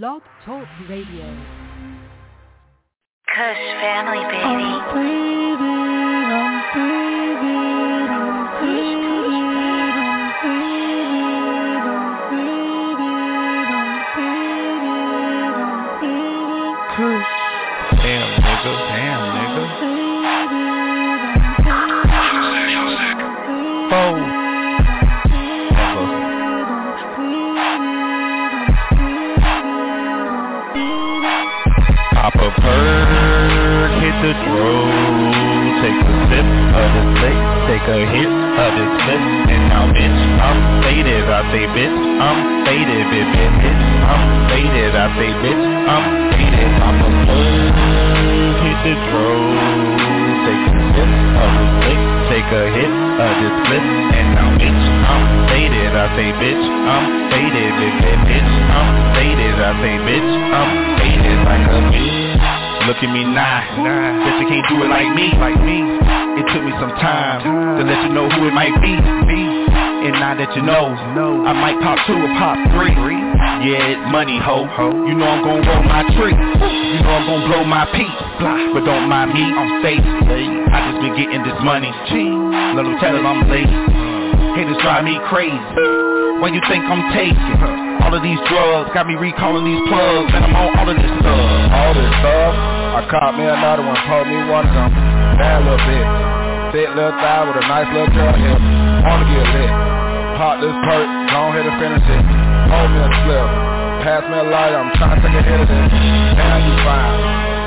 Blog Talk Radio. Kush family, baby. I'm breathing, I'm breathing, the road, take a sip of the slick, take a hit of the slip, and now bitch, I'm faded, I say bitch, I'm faded, bitch, bitch, I'm faded, I say bitch, I'm faded, pop a perk, hit the road, take a sip of the slick, take a hit of the slip, and now bitch, I'm faded, I say bitch, I'm faded, bitch, bitch, I'm faded, I say bitch, I'm faded like a bitch. Look at me now, bet you can't do it like me, like me. It took me some time to let you know who it might be, me. And now that you know, I might pop two or pop three. Yeah, money, ho. You know I'm gon' roll my tree. You know I'm gon' blow my peak. But don't mind me, I'm safe. I just been getting this money. Let them tell it I'm late. Haters drive me crazy. Why you think I'm taking? All of these drugs got me recalling these plugs, and I'm on all of this stuff. all this stuff. I caught me another one, told me one of them. Bad little bit. Thick little thigh with a nice little curl hip. Wanna get lit. Pop this perk, go ahead and finish it. Hold me a slip. Pass me a lighter, I'm trying to take a hit of this. Damn, you fine.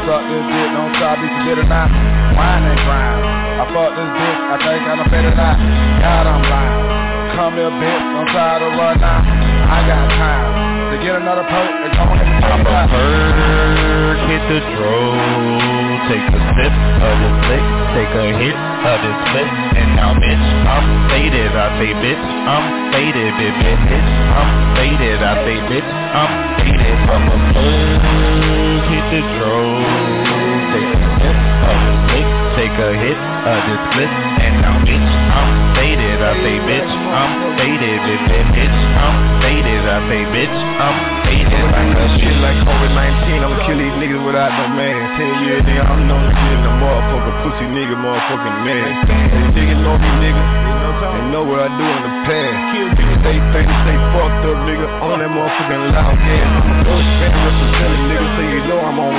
Suck this dick, don't try to be forget or not. Wine and grind. I fuck this bitch, I think I'm a better not. God, I'm lying. Come here, bitch, don't try to run now. I got time to get another perk and go ahead and Pop a perk, hit the road, take a sip of the flick, take a hit of the slip, and now bitch, I'm faded, I say bitch, I'm faded, bitch, bitch, I'm faded, I say bitch, I'm faded, Pop a perk, hit the road, take a sip of the flick, a hit the slip, and now bitch, I'm faded, I say bitch, I'm faded, bitch, I'm faded, I say bitch, I'm faded, like a Shit like COVID-19, I'ma kill these niggas without no man. Ten years nigga, I'm known to be a motherfucker, pussy nigga, motherfucking man. These niggas know me, nigga. They know what I do in the past. Stay famous, stay fucked up, nigga, on that motherfucking loud gas. Those fan representing niggas, so you know I'm on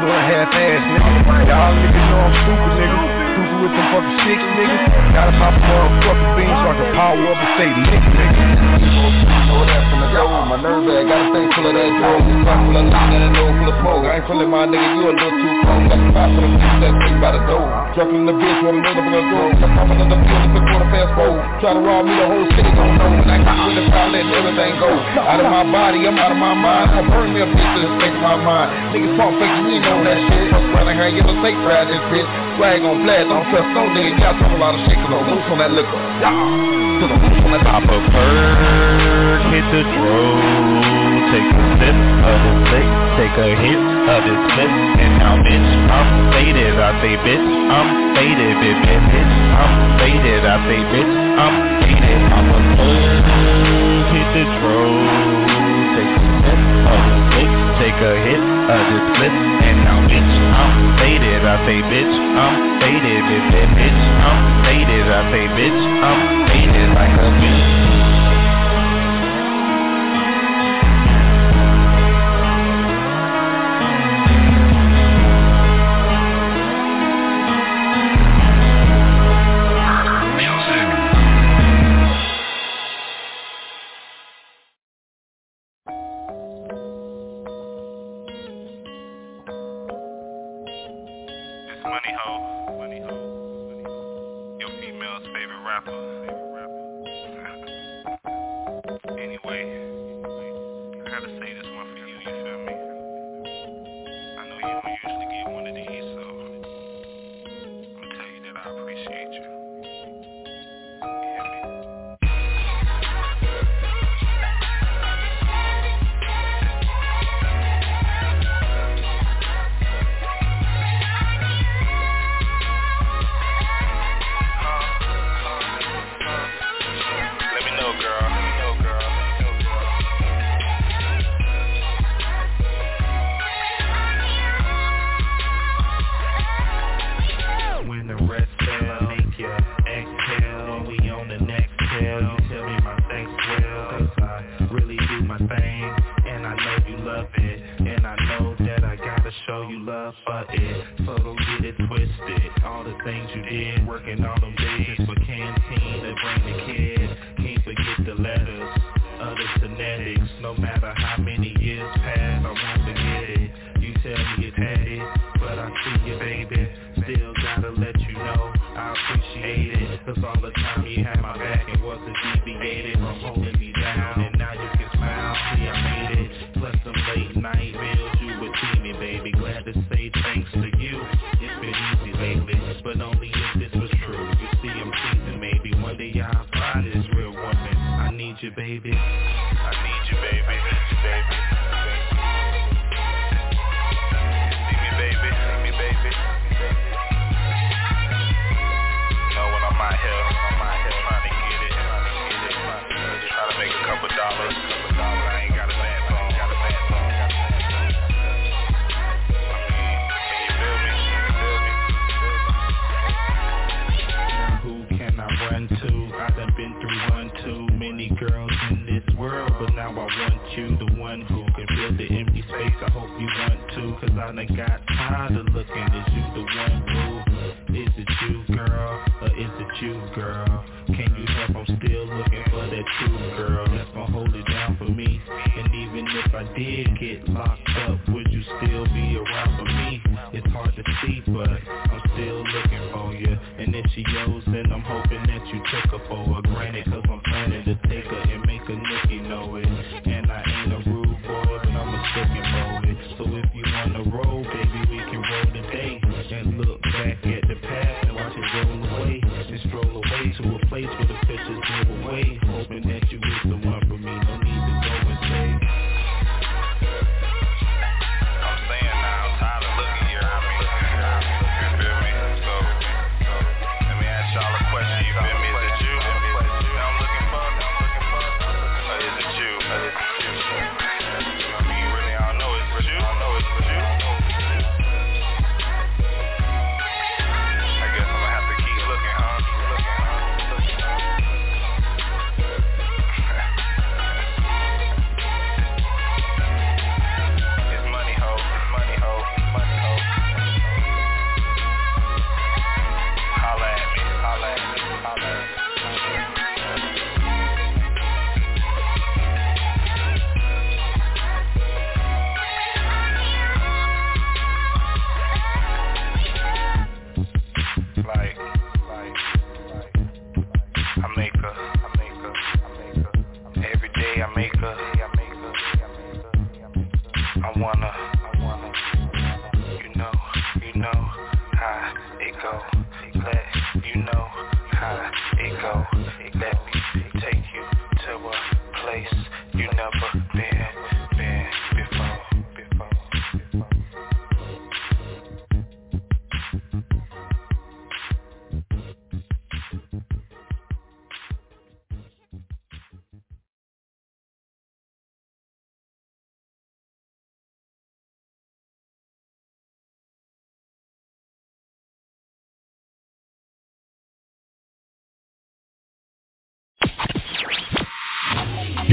doing half-ass, nigga. Y'all niggas know I'm stupid, nigga. Stupid with them fucking six, nigga. Gotta pop a motherfucking bean so I can power up and stay lit, nigga. Know that from the go. My nerve bag got a thing full of that drug. Fuck full of lean and a nose full of smoke. I ain't feeling my nigga, you a little too cold. Got the five for them bitches that thing by the door. In the bitch with a little bit of door. Jump off another building, quick quarter fast forward. Try to rob me, the whole city gon' know. I get the crowd, letting everything go. Out of my body, I'm out of my mind. I'll burn me a bitch to the state of my mind. Niggas talk fake, we ain't on that shit. Running her, give a fake ride this bitch. Swag on blast, don't trust no nigga. Y'all talk a lot of shit, cause I'm loose on that liquor. Yeah. Cause I'm loose on that Pop a perk, hit the road, take a sip of the flick, take a hit of the slip, and now bitch, I'm faded, I say bitch, I'm faded, bitch, bitch, I'm faded, I say bitch, I'm faded, pop a perk, hit the road, take a sip of the flick, take a hit of the slip, and now bitch, I'm faded, I say bitch, I'm faded, bitch, bitch, bitch, I'm faded, I say bitch, I'm faded like a bitch.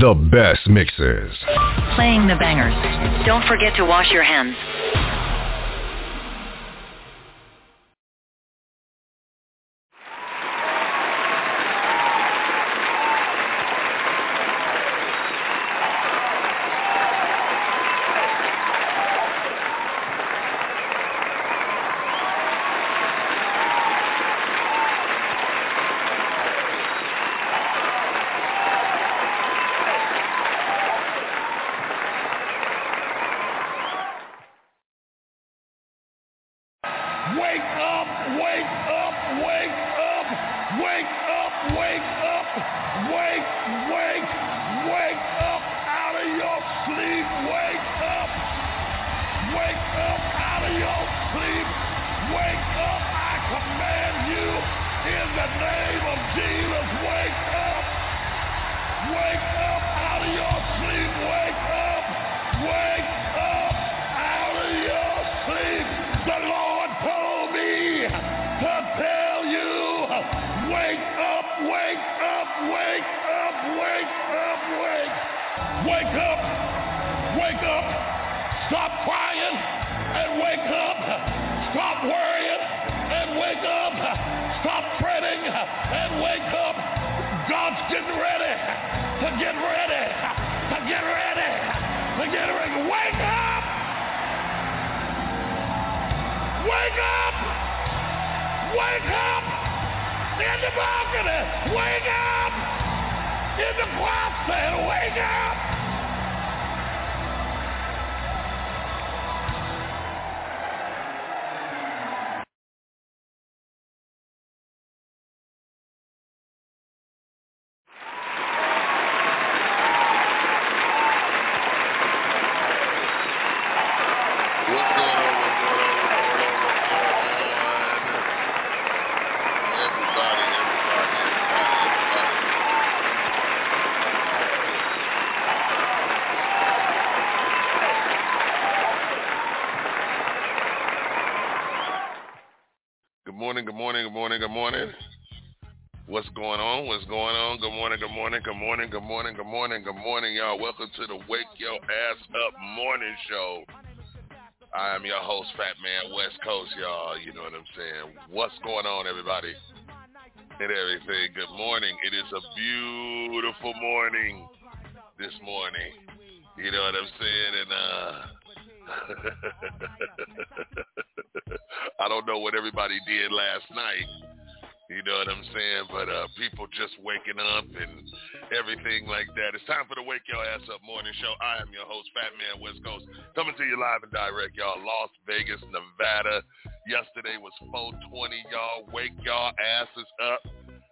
The best mixes. Playing the bangers. Don't forget to wash your hands. Wake up. In the balcony. Wake up. In the closet. Wake up. Morning, good morning, good morning, good morning. What's going on? What's going on? Good morning, good morning, good morning, good morning, good morning, good morning, y'all. Welcome to the Wake Your Ass Up Morning Show. I am your host, Fat Man West Coast, y'all. You know what I'm saying? What's going on, everybody? And everything. Good morning. It is a beautiful morning this morning. You know what I'm saying? And uh I don't know what everybody did last night. You know what I'm saying? But uh people just waking up and everything like that. It's time for the Wake Your Ass Up Morning Show. I am your host, Fat Man West Coast, coming to you live and direct, y'all. Las Vegas, Nevada. Yesterday was 420, y'all. Wake y'all asses up.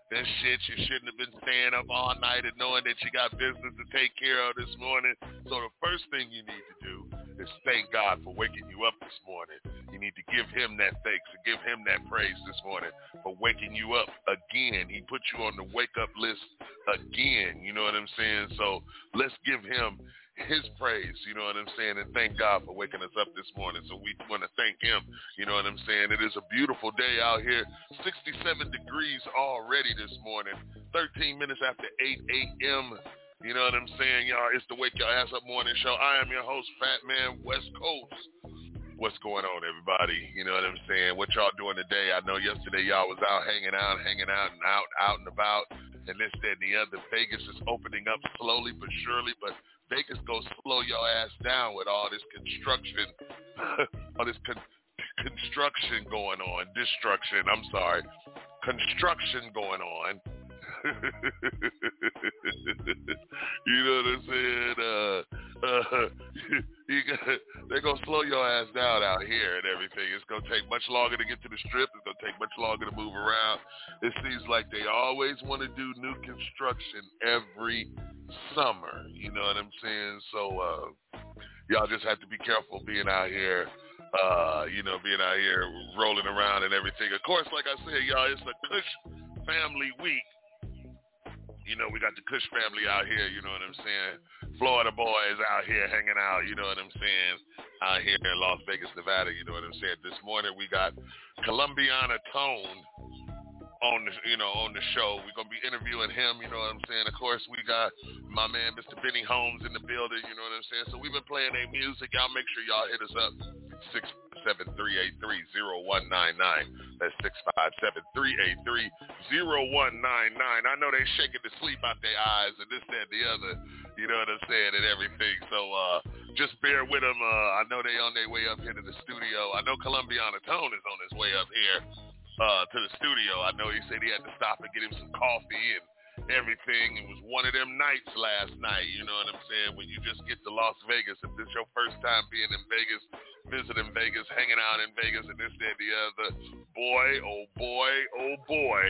This shit, you shouldn't have been staying up all night and knowing that you got business to take care of this morning. So the first thing you need to do is thank God for waking you up this morning. Need to give him that thanks and give him that praise this morning for waking you up again. He put you on the wake up list again. You know what I'm saying? So let's give him his praise, you know what I'm saying, and thank God for waking us up this morning. So we want to thank him, you know what I'm saying. It is a beautiful day out here, 67 degrees already this morning, 13 minutes after 8 a.m. You know what I'm saying, y'all? It's the Wake Your Ass Up Morning Show. I am your host, Fat Man West Coast. What's going on, everybody? You know what I'm saying? What y'all doing today? I know yesterday y'all was out hanging out, hanging out, and out, out and about, and this, that, and the other. Vegas is opening up slowly but surely, but Vegas go slow your ass down with all this construction, all this con- construction going on, destruction. I'm sorry, construction going on. you know what I'm saying? Uh, uh, you got, they're gonna slow your ass down out here and everything. It's gonna take much longer to get to the strip. It's gonna take much longer to move around. It seems like they always want to do new construction every summer. You know what I'm saying? So uh, y'all just have to be careful being out here. Uh, you know, being out here rolling around and everything. Of course, like I said, y'all, it's the Kush Family Week. You know, we got the Kush family out here, you know what I'm saying? Florida boys out here hanging out, you know what I'm saying? Out here in Las Vegas, Nevada, you know what I'm saying? This morning we got Columbiana Tone on the you know on the show. We're gonna be interviewing him. You know what I'm saying. Of course, we got my man Mr. Benny Holmes in the building. You know what I'm saying. So we've been playing their music. Y'all make sure y'all hit us up six That's six five seven three eight three zero one nine nine. I know they shaking the sleep out their eyes and this that and the other. You know what I'm saying and everything. So uh just bear with them. Uh, I know they on their way up here to the studio. I know Columbiana Tone is on his way up here uh, to the studio. I know he said he had to stop and get him some coffee and everything. It was one of them nights last night, you know what I'm saying, when you just get to Las Vegas. If this your first time being in Vegas, visiting Vegas, hanging out in Vegas and this, and the other, boy, oh boy, oh boy,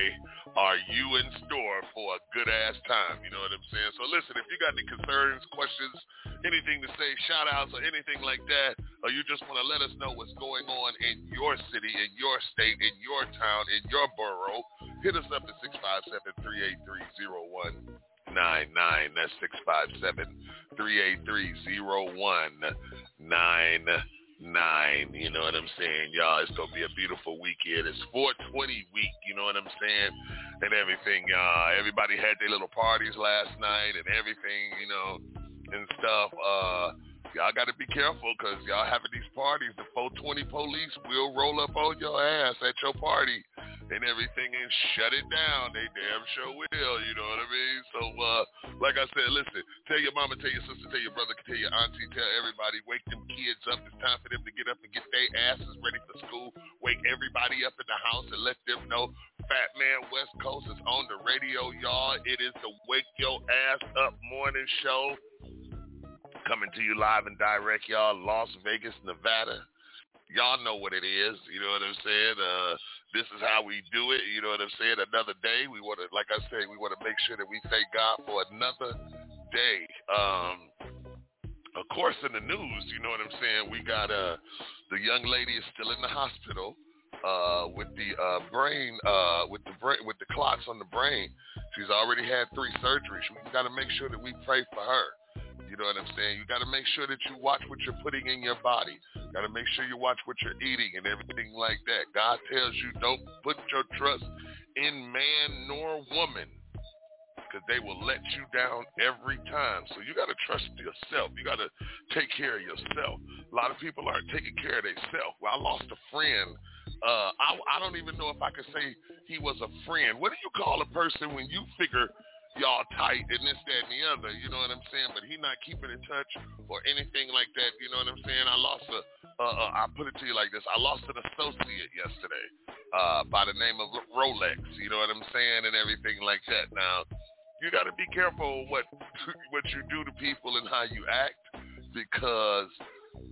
are you in store for a good-ass time, you know what I'm saying? So listen, if you got any concerns, questions, anything to say, shout-outs or anything like that, or you just want to let us know what's going on in your city, in your state, in your town, in your borough, hit us up at 657-383-0199. That's 657-383-0199. You know what I'm saying? Y'all, it's to be a beautiful weekend. It's 420 week, you know what I'm saying? And everything, y'all. Everybody had their little parties last night and everything, you know, and stuff. Uh, y'all got to be careful because y'all having these parties. The 420 police will roll up on your ass at your party and everything and shut it down. They damn sure will, you know what I mean? So, uh, like I said, listen, tell your mama, tell your sister, tell your brother, tell your auntie, tell everybody, wake them kids up. It's time for them to get up and get their asses ready for school. Wake everybody up in the house and let them know Fat Man West Coast is on the radio, y'all. It is the Wake Your Ass Up morning show. Coming to you live and direct, y'all, Las Vegas, Nevada y'all know what it is. You know what I'm saying? Uh, this is how we do it. You know what I'm saying? Another day. We want to, like I say, we want to make sure that we thank God for another day. Um, of course, in the news, you know what I'm saying? We got uh, the young lady is still in the hospital uh, with the uh, brain, uh, with the brain, with the clots on the brain. She's already had three surgeries. We got to make sure that we pray for her. You know what I'm saying? You got to make sure that you watch what you're putting in your body. Got to make sure you watch what you're eating and everything like that. God tells you don't put your trust in man nor woman because they will let you down every time. So you got to trust yourself. You got to take care of yourself. A lot of people aren't taking care of themselves. Well, I lost a friend. Uh, I, I don't even know if I could say he was a friend. What do you call a person when you figure y'all tight and this, that, and the other. You know what I'm saying? But he not keeping in touch or anything like that. You know what I'm saying? I lost a, uh, uh, I put it to you like this. I lost an associate yesterday uh, by the name of Rolex. You know what I'm saying? And everything like that. Now, you got to be careful what what you do to people and how you act because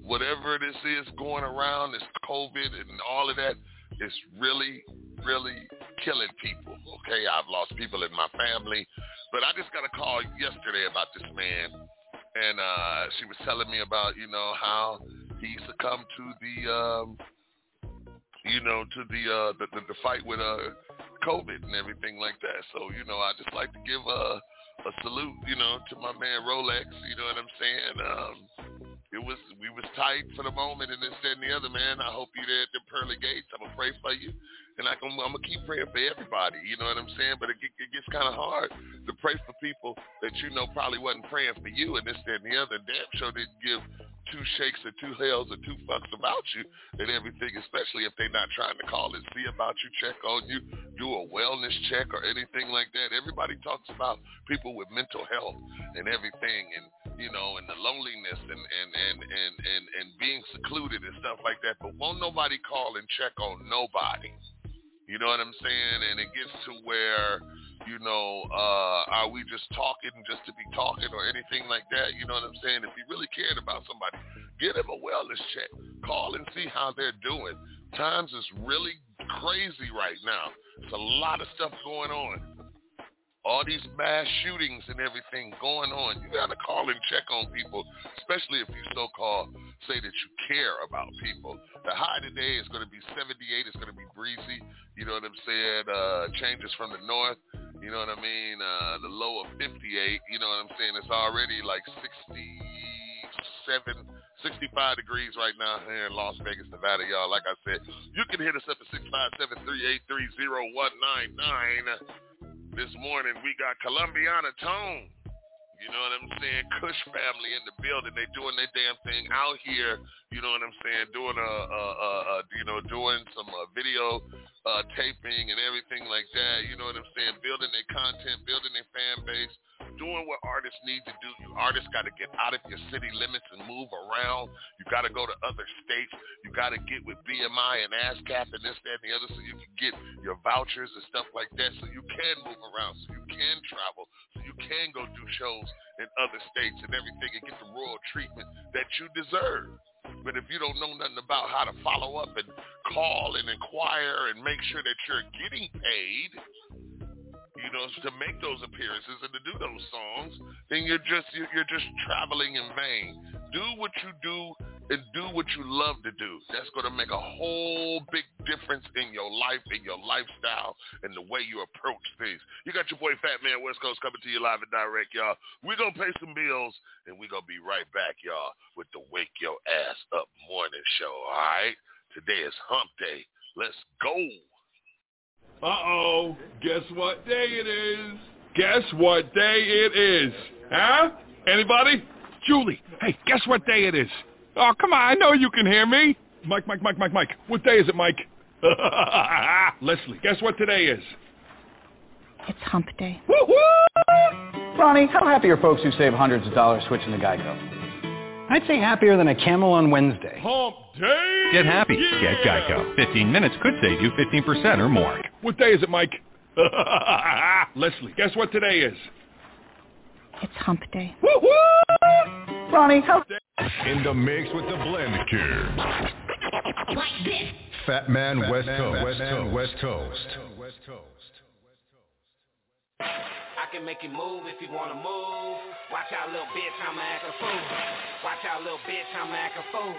whatever this is going around, this COVID and all of that, is really, really killing people. Okay, I've lost people in my family, but I just got a call yesterday about this man, and uh, she was telling me about you know how he succumbed to the um, you know to the uh, the, the, the fight with uh, COVID and everything like that. So you know, I just like to give a a salute, you know, to my man Rolex. You know what I'm saying? Um, it was we was tight for the moment and this that and the other man. I hope you there at the pearly gates. I'm gonna pray for you, and I can, I'm gonna keep praying for everybody. You know what I'm saying? But it, it gets kind of hard to pray for people that you know probably wasn't praying for you and this that and the other. Damn sure didn't give two shakes or two hells or two fucks about you and everything, especially if they're not trying to call and see about you, check on you, do a wellness check or anything like that. Everybody talks about people with mental health and everything and you know, and the loneliness and and and and and, and being secluded and stuff like that. But won't nobody call and check on nobody. You know what I'm saying? And it gets to where, you know, uh, are we just talking just to be talking or anything like that? You know what I'm saying? If you really cared about somebody, get them a wellness check. Call and see how they're doing. Times is really crazy right now. There's a lot of stuff going on all these mass shootings and everything going on. You got to call and check on people, especially if you so-called say that you care about people. The high today is going to be 78. It's going to be breezy. You know what I'm saying? Uh, changes from the north. You know what I mean? Uh, the low of 58. You know what I'm saying? It's already like 67, 65 degrees right now here in Las Vegas, Nevada, y'all. Like I said, you can hit us up at 657 383 this morning we got Columbiana Tone. You know what I'm saying? Kush family in the building. They doing their damn thing out here. You know what I'm saying? Doing a, a, a, a you know, doing some uh, video uh, taping and everything like that. You know what I'm saying? Building their content, building their fan base doing what artists need to do. You artists got to get out of your city limits and move around. You got to go to other states. You got to get with BMI and ASCAP and this, that, and the other so you can get your vouchers and stuff like that so you can move around, so you can travel, can go do shows in other states and everything and get the royal treatment that you deserve. But if you don't know nothing about how to follow up and call and inquire and make sure that you're getting paid, you know, to make those appearances and to do those songs, then you're just you're, just traveling in vain. Do what you do and do what you love to do. That's going to make a whole big difference in your life, in your lifestyle, and the way you approach things. You got your boy Fat Man West Coast coming to you live and direct, y'all. We're going to pay some bills, and we're going to be right back, y'all, with the Wake Your Ass Up morning show, all right? Today is hump day. Let's go. Uh-oh. Guess what day it is? Guess what day it is? Huh? Anybody? Julie, hey, guess what day it is? Oh, come on. I know you can hear me. Mike, Mike, Mike, Mike, Mike. What day is it, Mike? Leslie, guess what today is? It's hump day. Ronnie, how happy are folks who save hundreds of dollars switching to Geico? I'd say happier than a camel on Wednesday. Hump day! Get happy. Get Geico. 15 minutes could save you 15% or more. What day is it, Mike? Leslie, guess what today is? It's hump day. Ronnie, how... In the mix with the blend cure. Fat Man West Coast. West Coast. West Coast. I can make you move if you wanna move. Watch out, little bitch, I'ma act a fool. Watch out, little bitch, I'ma act a fool.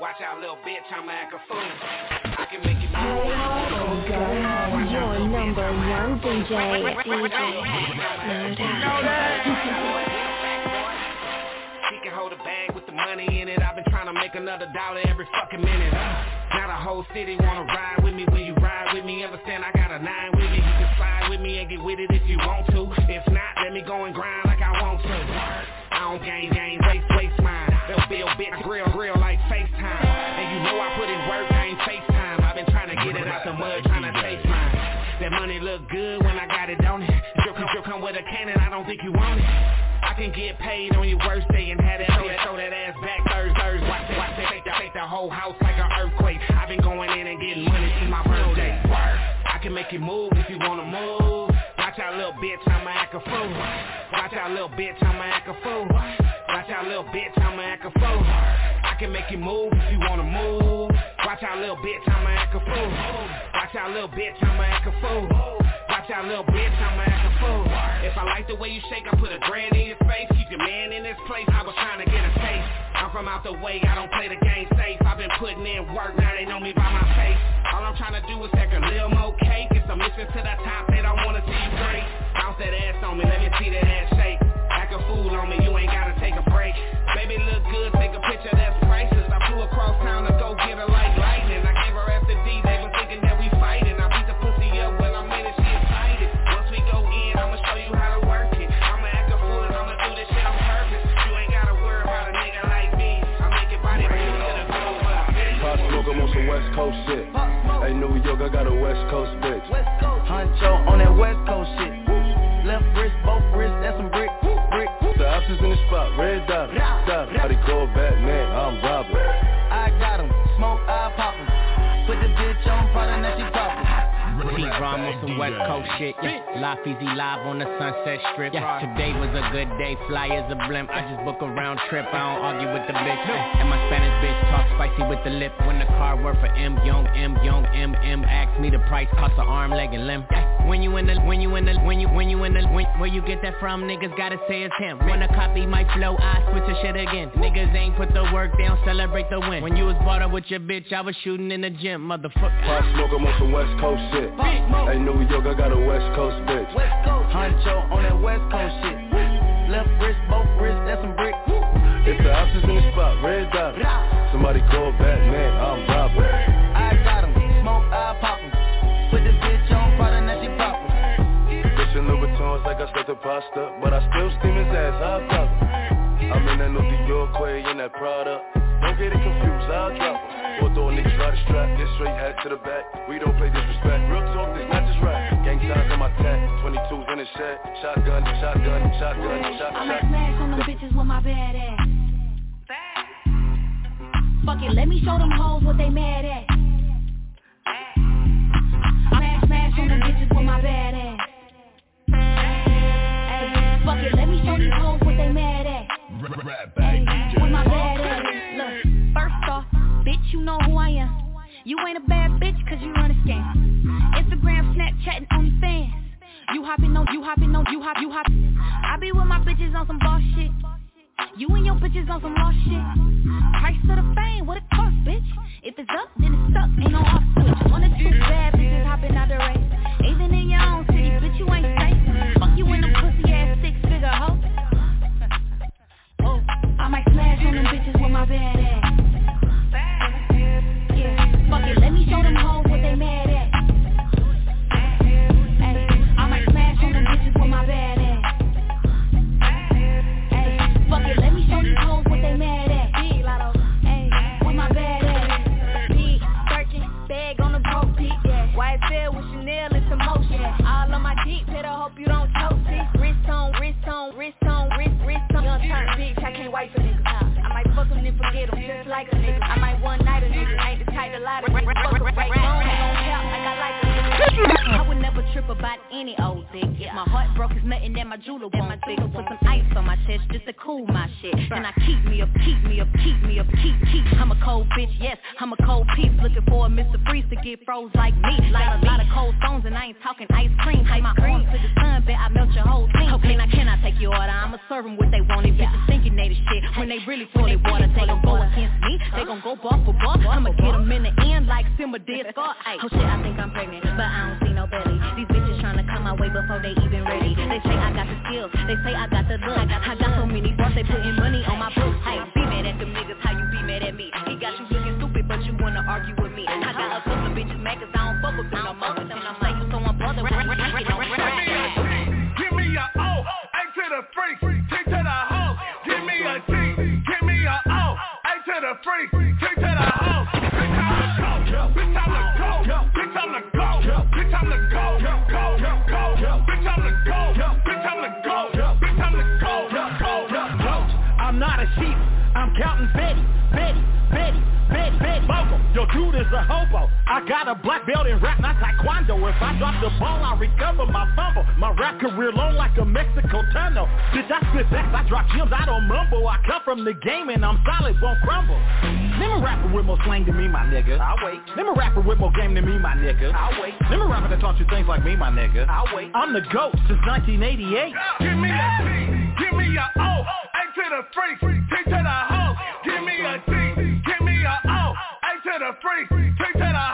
Watch out, little bitch, I'ma act a fool. I can make you move. Your number one DJ, She can hold a bag with the money in it. I've been trying to make another dollar every fucking minute. Uh, now the whole city wanna ride with me. When you ride with me, understand I got a nine with me. You can slide with me and get with it if you want to. If not, let me go and grind like I want to. I don't gain gain, waste waste mine. They'll feel bitch grill grill like FaceTime. And you know I put in work, I ain't FaceTime. I've been trying to get it out the mud, trying to taste mine. That money look good when I got it, don't it? Drip come, come with a cannon, I don't think you want it. I can get paid on your worst whole house like an earthquake. I've been going in and getting money since my birthday. I can make you move if you wanna move. Watch out, little bitch, I'ma act a fool. Watch out, little bitch, I'ma act a fool. Watch out, little bitch, I'ma act a fool. I can make you move if you wanna move. Watch out, little bitch, I'ma act a fool. Watch out, little bitch, I'ma act a fool. Watch out, little bitch, I'ma act a fool. If I like the way you shake, I put a grand in your face. Keep your man in this place. I was trying to get a taste. I'm from out the way, I don't play the game safe. I've been putting in work, now they know me by my face. All I'm trying to do is take a little more cake. It's a mission to the top, they don't wanna see you great. Bounce that ass on me, let me see that ass shake. Act a fool on me, you ain't gotta take a break. Baby look good, take a picture that's priceless. I flew across town to go get her West Coast shit. Hey, New York, I got a West Coast bitch. Huncho on that West Coast shit. Left wrist, both wrists, that's some brick, brick. The options in the spot, red dot, dot. How they call Batman, I'm Robin. Some West Coast shit, yeah. Live Easy live on the Sunset Strip. Yeah, today was a good day, fly as a blimp. I just book a round trip, I don't argue with the bitch. And my Spanish bitch talk spicy with the lip. When the car work for M Young, M Young, M M ask me the price, cost an arm, leg, and limb. When you in the, when you in the, when you, when you in the, when, where you get that from? Niggas gotta say it's him. Wanna copy my flow, I switch the shit again. Niggas ain't put the work down, celebrate the win. When you was bought up with your bitch, I was shooting in the gym, motherfucker. Pop smoke, I'm on some West Coast shit. Hey, New York, I got a West Coast bitch. Huncho on that West Coast shit. Left wrist, both wrists, that's some brick. If the options in the spot, red dot. Somebody call Batman, I'm Robin. I got 'em, smoke, I pop 'em. Put the bitch on, product, now she poppin'. Pushing Louboutins like I stuck the pasta, but I still steam his ass, I'll drop him. I'm in that New York way, in that Prada. Don't get it confused, I'll drop him. Although niggas try to strap, get straight head to the back. We don't play disrespect. Real talk, this not just rap. Gang signs on my tat, 22s in the shed. Shotgun, shotgun, shotgun, shot, I'ma smash on them bitches with my bad ass. Fuck it, let me show them hoes what they mad at. Smash, smash on them bitches with my bad ass. Fuck it, let me show these hoes what they mad at. Ay, With my bad ass. Bitch, you know who I am. You ain't a bad bitch cause you run a scam. Instagram, Snapchat, and OnlyFans. You hopping on, you hopping on, you hop, you hop. I be with my bitches on some boss shit. You and your bitches on some lost shit. Price of the fame, what it cost, bitch? If it's up, then it's stuck, ain't no off switch. One or two bad bitches hopping out the race. Even in your own city, bitch, you ain't safe. Fuck you in them pussy ass six figure hoe. Oh, I might smash on them bitches with my bad ass. Wife a nigga. I might fuck him and forget him, just like a nigga. Trip about any old dick. If my heart broke, it's nothing that my jeweler won't fix. Put some ice on my chest just to cool my shit. And I keep me up, keep me up, keep me up, keep, keep. I'm a cold bitch, yes, I'm a cold piece. Looking for a Mr. Freeze to get froze like me. Like a lot of cold stones and I ain't talking ice cream. Take my arms to the sun, bet I melt your whole team. Okay, now can I take your order? I'ma serve them what they want. If bitches thinking they the shit, when they really of water, they gon' go against me. They gon' go bar for bar. I'ma get them in the end like Simba did Scar. Oh shit, I think I'm pregnant, but I don't see no belly. These bitches tryna come my way before they even ready. They say I got the skills, they say I got the look. I got, so many bars, they putting money on my books. Hey, be mad at them niggas, how you be mad at me? He got you looking stupid, but you wanna argue with me. I got a couple bitches mad cause I don't fuck with them no more. I'm you so unbothered. Give me a O, A to the freak, T to the hoe. Give me a T, give me a O, A to the freak, T to the hoe. Bitch, I'm the go, bitch, I'm the go, bitch, I'm the go, go, go, bitch, I'm the go, bitch, I'm the go, bitch, I'm the go, go, go. I'm not a sheep, I'm counting Betty, Your dude is a hobo. I got a black belt in rap, not taekwondo. If I drop the ball, I recover my fumble. My rap career long like a Mexico tunnel. Bitch, I spit backs, I drop gems, I don't mumble. I come from the game and I'm solid, won't crumble. Them a rapper with more slang than me, my nigga. I wait. Them a rapper with more game than me, my nigga. I wait. Them a rapper that taught you things like me, my nigga. I wait. I'm the GOAT since 1988. Give me a T, give me a O, A to the freak, T to the hoe. Give me a T, to the freak, T to the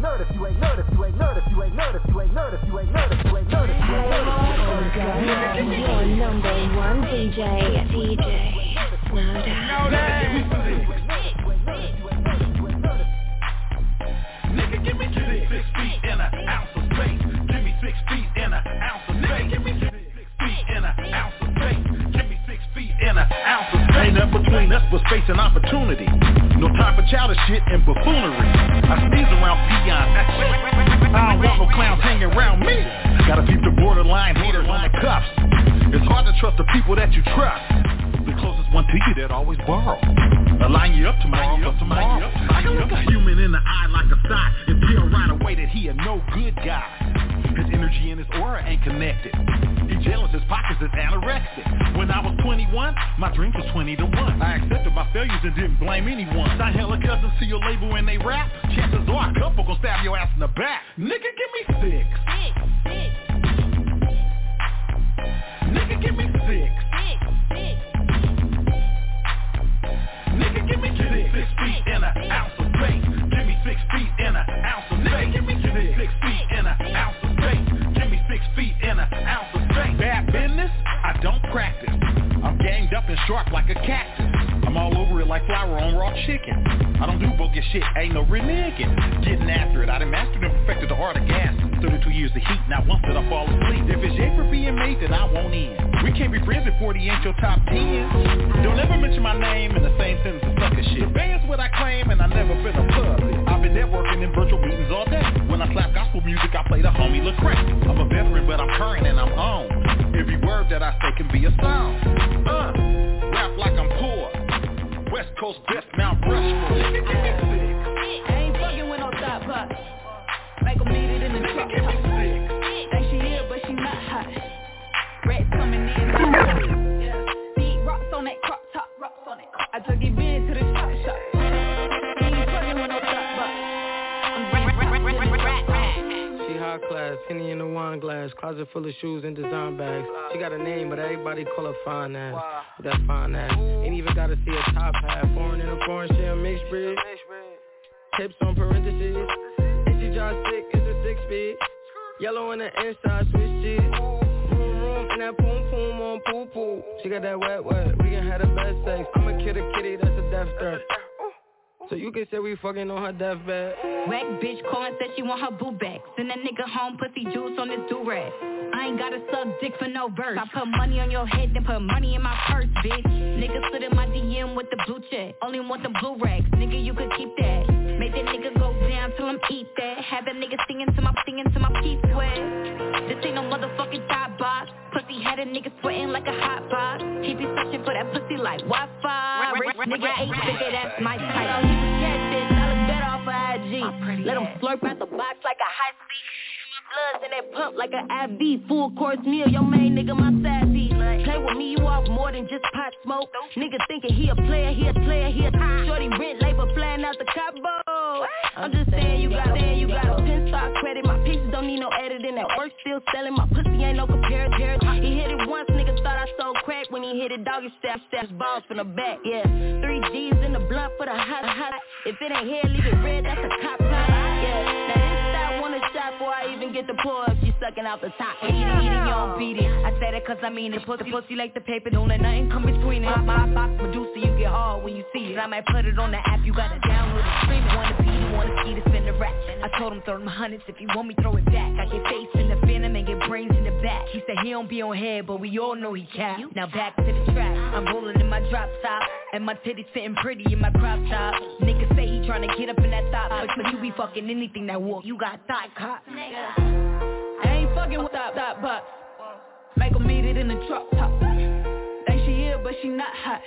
nerd, if you ain't nerd, if you ain't nerd, if you ain't nerd, if you ain't nerd, if you ain't nerd, Your number one DJ, DJ. Slow Nigga, give me six feet and an ounce of space. Give me six feet and an ounce of space. Give me six feet and an ounce of space. Give me six feet and an ounce of space. Ain't nothing between us but space and opportunity. No time for childish shit and buffoonery. I sneeze around peons. I don't want no clowns hanging around me. Gotta keep the borderline haters on the cuffs. It's hard to trust the people that you trust. The closest one to you that always borrow. I line you up tomorrow for tomorrow. I can look a human in the eye like a thought and tell right away that he a no good guy. His energy and his aura ain't connected. He jealous, his pockets is anorexic. When I was 21, my dreams was 20 to 1. I accepted my failures and didn't blame anyone. I hella cousins to your label and they rap. Chances are a couple gon' stab your ass in the back. Nigga, give me six. Nigga, give me six. Nigga, give me six. Six feet and an ounce of space. Give me six feet and an ounce of space. Give me six, six feet and an ounce of space. Give me six feet and an ounce of space. Bad business? I don't practice. I'm ganged up and sharp like a cactus. I'm all over it like flour on raw chicken. I don't do bogus shit, ain't no reneging. Getting after it, I done mastered and perfected the art of gas. 32 years of heat, not once did I fall asleep. If it's yay for being made, then I won't end. We can't be friends if 40 ain't your top 10. Don't ever mention my name in the same sentence as sucker shit. Band's what I claim and I never been a pub. I've been networking in virtual meetings all day. When I slap gospel music, I play the homie Lecrae. I'm a veteran, but I'm current and I'm on. Every word that I say can be a song. Uh, rap like I'm poor. West Coast best Mount Rushmore. I ain't fucking with no thought pop. Make 'em beat it in the truck. Think she here, but she not hot. Rats coming in. Yeah. Deep rocks on that crop top, rocks on that. I took it in to the chop shop. Ain't fucking with no thought pop. She high class, ass, Henny in the wine glass, closet full of shoes and design bags. She got a name, but everybody call her fine ass. That fine ass. Ain't even gotta see a top hat. Foreign in a foreign shell, mixed breed. Hips on parentheses. She drives sick, it's a six speed. Yellow on the inside, switch cheese. Room, room, and that poom poom on poo poo. She got that wet wet, we can have the best sex. I'm a kid a kitty, that's a death threat. So you can say we fucking on her deathbed. Whack bitch calling said she want her boo back. Send that nigga home, pussy juice on this do-rag. I ain't gotta suck dick for no verse. I put money on your head, then put money in my purse, bitch. Nigga slid in my DM with the blue check. Only want the blue racks. Nigga, you could keep that. Make that nigga go down till him eat that. Have that nigga singing to my singing to my peace sweat. This ain't no motherfucking thought box. Pussy had a nigga sweating like a hot box. He be searching for that pussy like Wi-Fi. Nigga ain't figure that's my type. Catfish, I look better off of IG. Let him slurp out the box like a high speed. Bloods in that pump like an IV. Full course meal, your main nigga my side piece. Play with me, you off more than just pot smoke. Nigga thinking he a player, he a player, he a shorty rent labor flying out the Cabo. I'm just saying you got saying you got a pen stock credit. My pieces don't need no editing. That work still selling. My pussy ain't no compare. He hit it once, nigga thought I sold crack when he hit it. Doggy step steps balls from the back. Yeah, three G's in the blunt for the hot hot. If it ain't here, leave it red. That's a cop. Yeah, this that a shot before I even get the pull up. She sucking out the top. Eat it, eat it, you don't beat it. I said it cause I mean it. Pussy, pussy like the paper. Don't let nothing come between it. My box Medusa, you get hard when you see it. I might put it on the app. You gotta download it. Stream it. Wanna beat it, wanna see it, spin the rap. I told him throw them hundreds. If you want me, throw it back. I get face in the venom and get brains in the back. He said he don't be on head, but we all know he cap. Now back to the track. I'm rolling in my drop top. And my titties fitting pretty in my crop top. Niggas say he tryna get up in that thought. But, but you be fucking anything that walk. You got thigh cop. Nigga I ain't fucking with that, that butt. Make 'em meet it in the truck top. Think she here, but she not hot.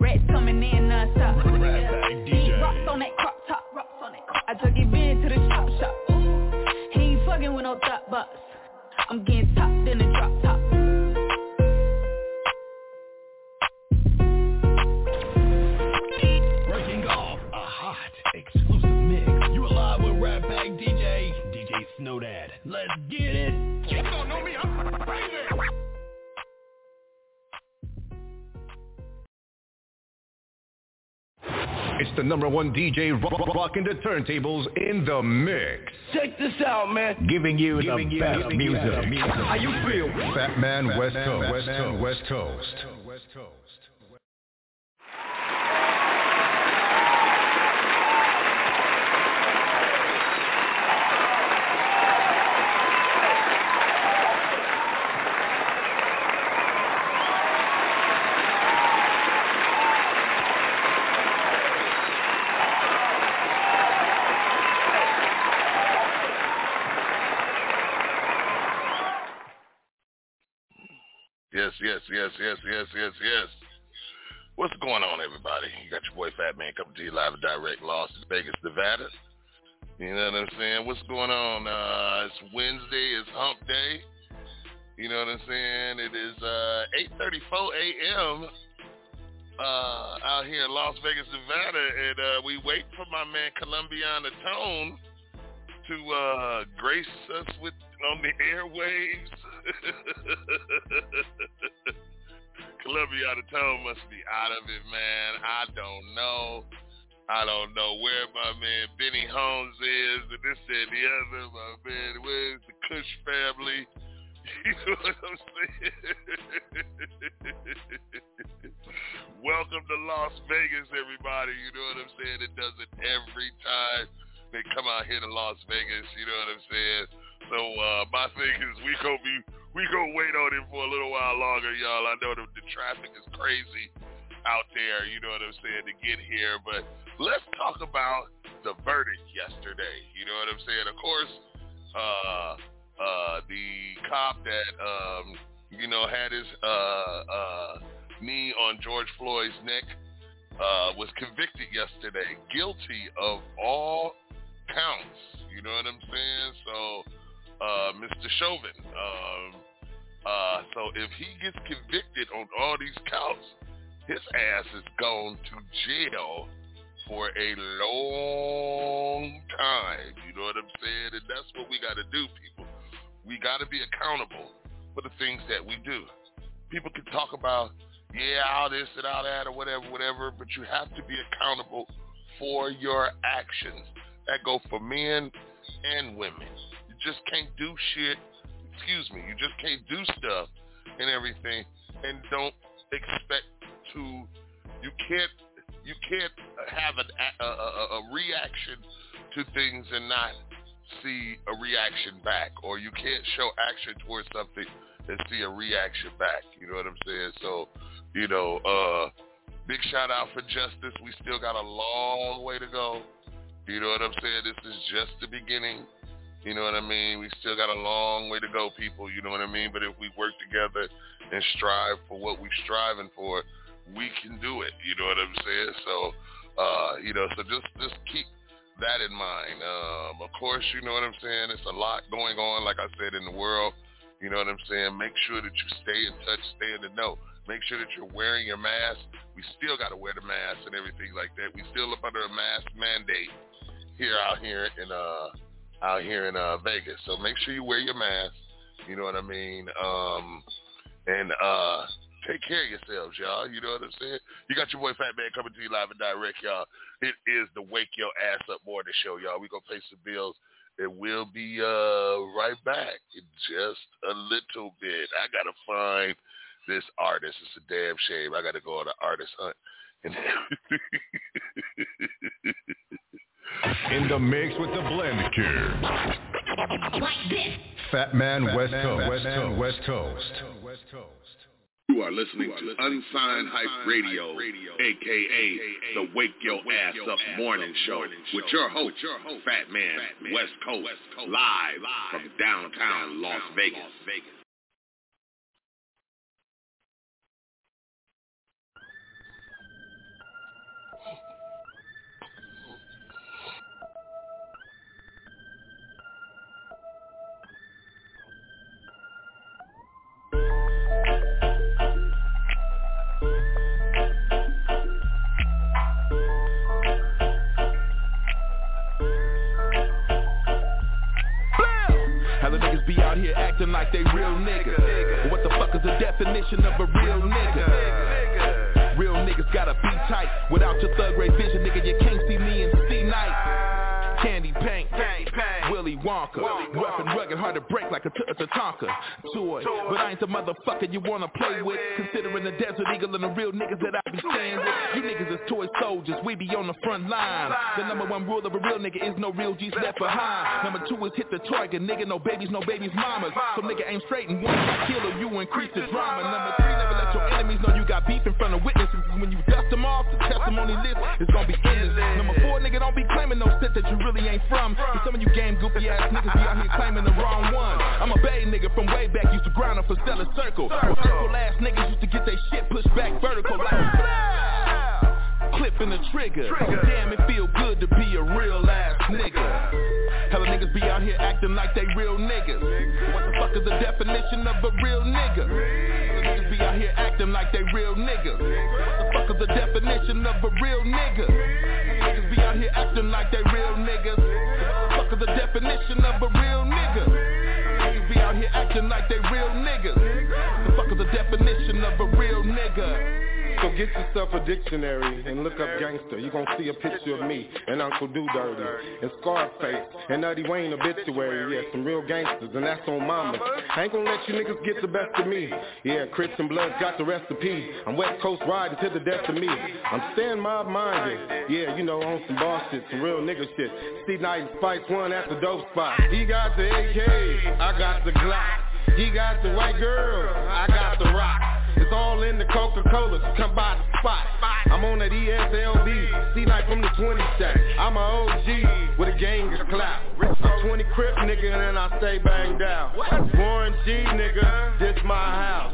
Rats coming in non-stop. He rocks on that crop top. I took it in to the shop shop. He ain't fucking with no thought box. I'm getting topped in the drop top. Breaking off a hot exclusive mix. You alive with Rap Bag DJ, DJ Snowdad. Let's get it. You don't know me, I'm crazy. It's the number one DJ ro- rocking the turntables in the mix. Check this out, man. Giving you Giving the you best the music. best. How you feel? Fat Man Fat West Man Coast. West Coast. West Coast. West Coast. Yes, yes, yes, yes, yes, yes. What's going on, everybody? You got your boy Fat Man coming to you live and direct, Las Vegas, Nevada. You know what I'm saying? What's going on? Uh, it's Wednesday. It's Hump Day. You know what I'm saying? It is uh, 8:34 a.m. Uh, out here in Las Vegas, Nevada, and uh, we wait for my man Columbiana Tone to uh, grace us with on the airwaves. Columbiana Tone must be out of it, man. I don't know. I don't know where my man Benny Holmes is, and this and the other. My man, where's the Kush family? You know what I'm saying? Welcome to Las Vegas, everybody. You know what I'm saying? It does it every time they come out here to Las Vegas. You know what I'm saying? So uh, my thing is we gonna be we gonna wait on him for a little while longer, y'all. I know the, the traffic is crazy out there. You know what I'm saying to get here, but let's talk about the verdict yesterday. You know what I'm saying? Of course, uh, uh, the cop that um, you know had his uh, uh, knee on George Floyd's neck uh, was convicted yesterday, guilty of all counts. You know what I'm saying? So, uh, Mr. Chauvin. Um, uh, so if he gets convicted on all these counts, his ass is going to jail for a long time. You know what I'm saying? And that's what we got to do, people. we got to be accountable for the things that we do. People can talk about, yeah, all this and all that or whatever, whatever, but you have to be accountable for your actions. That go for men and women. You just can't do shit. Excuse me. You just can't do stuff and everything and don't expect to. You can't. You can't have an, a, a, a reaction to things and not see a reaction back, or you can't show action towards something and see a reaction back. You know what I'm saying? So, you know, uh, big shout out for justice. We still got a long way to go. You know what I'm saying? This is just the beginning. You know what I mean? We still got a long way to go, people. You know what I mean? But if we work together and strive for what we're striving for, we can do it. You know what I'm saying? So, uh, you know, so just just keep that in mind. Um, of course, you know what I'm saying. It's a lot going on, like I said, in the world. You know what I'm saying? Make sure that you stay in touch, stay in the know. Make sure that you're wearing your mask. We still got to wear the mask and everything like that. We still up under a mask mandate here out here in uh out here in uh Vegas. So make sure you wear your mask. You know what I mean? Um and uh take care of yourselves, y'all. You know what I'm saying? You got your boy Fat Man coming to you live and direct, y'all. It is the Wake Your Ass Up Morning Show, y'all. We gonna pay some bills and we'll be uh, right back in just a little bit. I gotta find this artist. It's a damn shame. I gotta go on an artist hunt. In the mix with the blend cure. Fat Man West Coast. West Coast. West Coast. You are listening to Unsigned Hype Radio, aka the Wake Your Ass Up Morning Show, with your host, Fat Man West Coast, live from downtown Las Vegas. Be out here acting like they real niggas. What the fuck is the definition of a real nigga? Real niggas gotta be tight. Without your thug ray vision, nigga, you can't see me and see night. Candy paint, Willy Wonka, rough and rugged, hard to break like a t- a Tatanka. Toy, but I ain't the motherfucker you wanna play with. Considering the Desert Eagle and the real niggas that I be staying with. You niggas is toy soldiers, we be on the front line. The number one rule of a real nigga is no real G's left behind. Number two is hit the target, nigga, no babies, no babies, mamas. So nigga aim straight and one kill or you increase the drama. Number three, never let your enemies know you got beef in front of witnesses. When you dust them off, the testimony list is gonna be endless. Number four, be claiming no shit that you really ain't from. Cause some of you game goofy ass niggas be out here claiming the wrong one. I'm a Bay nigga from way back, used to grind up for Stella Circle. Where circle ass niggas used to get their shit pushed back vertical like clipping the trigger. Damn, it feel good to be a real ass nigga. Hella niggas be out here acting like they real niggas. What the fuck is the definition of a real nigga? Hella niggas be out here acting like they real niggas. What the fuck is the definition of a real nigga? Niggas be out here acting like they real niggas. What the fuck is the definition of a real nigga? Niggas be out here acting like they real niggas. What the fuck is the definition of a real nigga? So get yourself a dictionary and look up gangster. You gon' see a picture of me and Uncle Do Dirty and Scarface and Nutty Wayne obituary. Yeah, some real gangsters and that's on mama. I ain't gonna let you niggas get the best of me. Yeah, Crips and Bloods got the recipe. I'm West Coast riding to the death of me. I'm staying mob minded. Yeah, you know, on some boss shit, some real nigga shit. Steve Knight and fights one at the dope spot. He got the AK, I got the Glock. He got the white girl, I got the rock. It's all in the Coca-Cola, come by the spot. I'm on that ESLB, see like from the 20 stack. I'm a OG with a gang of clap. I'm 20 Crip nigga and I stay banged out. Warren G nigga, this my house.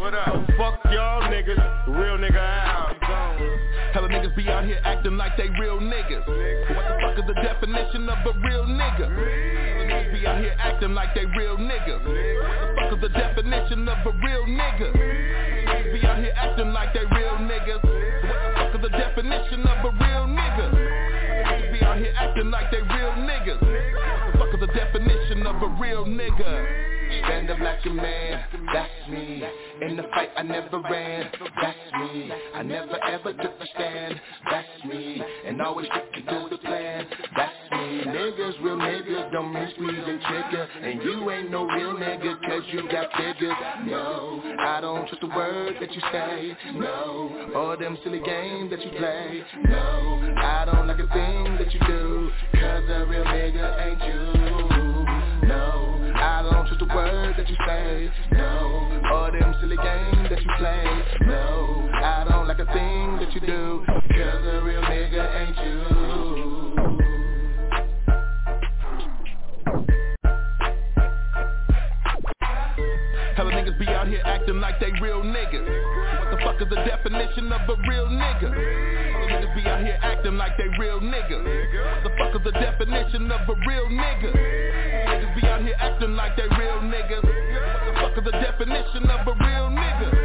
Fuck y'all niggas, real nigga out. Hella niggas be out here acting like they real niggas. What the fuck is the definition of a real nigga? Hella niggas be out here acting like they real niggas. What the fuck is the definition of a real nigga? Niggas be out here acting like they real niggas. What the fuck is the definition of a real nigga? Niggas be out here acting like they real niggas. What the fuck is the definition of a real nigga? Stand up like a man, that's me. In the fight I never ran, that's me. I never ever took a stand, that's me. And always sticking to the plan, that's me. Niggas, real niggas, don't miss me and trigger And you ain't no real nigga cause you got figures. No, I don't trust the word that you say, no All them silly games that you play, no I don't like a thing that you do Cause a real nigga ain't you, no word that you say. No, all them silly games that you play. No, I don't like a thing that you do. Cause a real nigga ain't you. Hella niggas be out here acting like they real niggas. What the fuck is the definition of a real nigga? Hella niggas be out here acting like they real niggas. What the fuck is the definition of a real nigga? be out here acting like they real niggas. Motherfuckers the definition of a real nigga.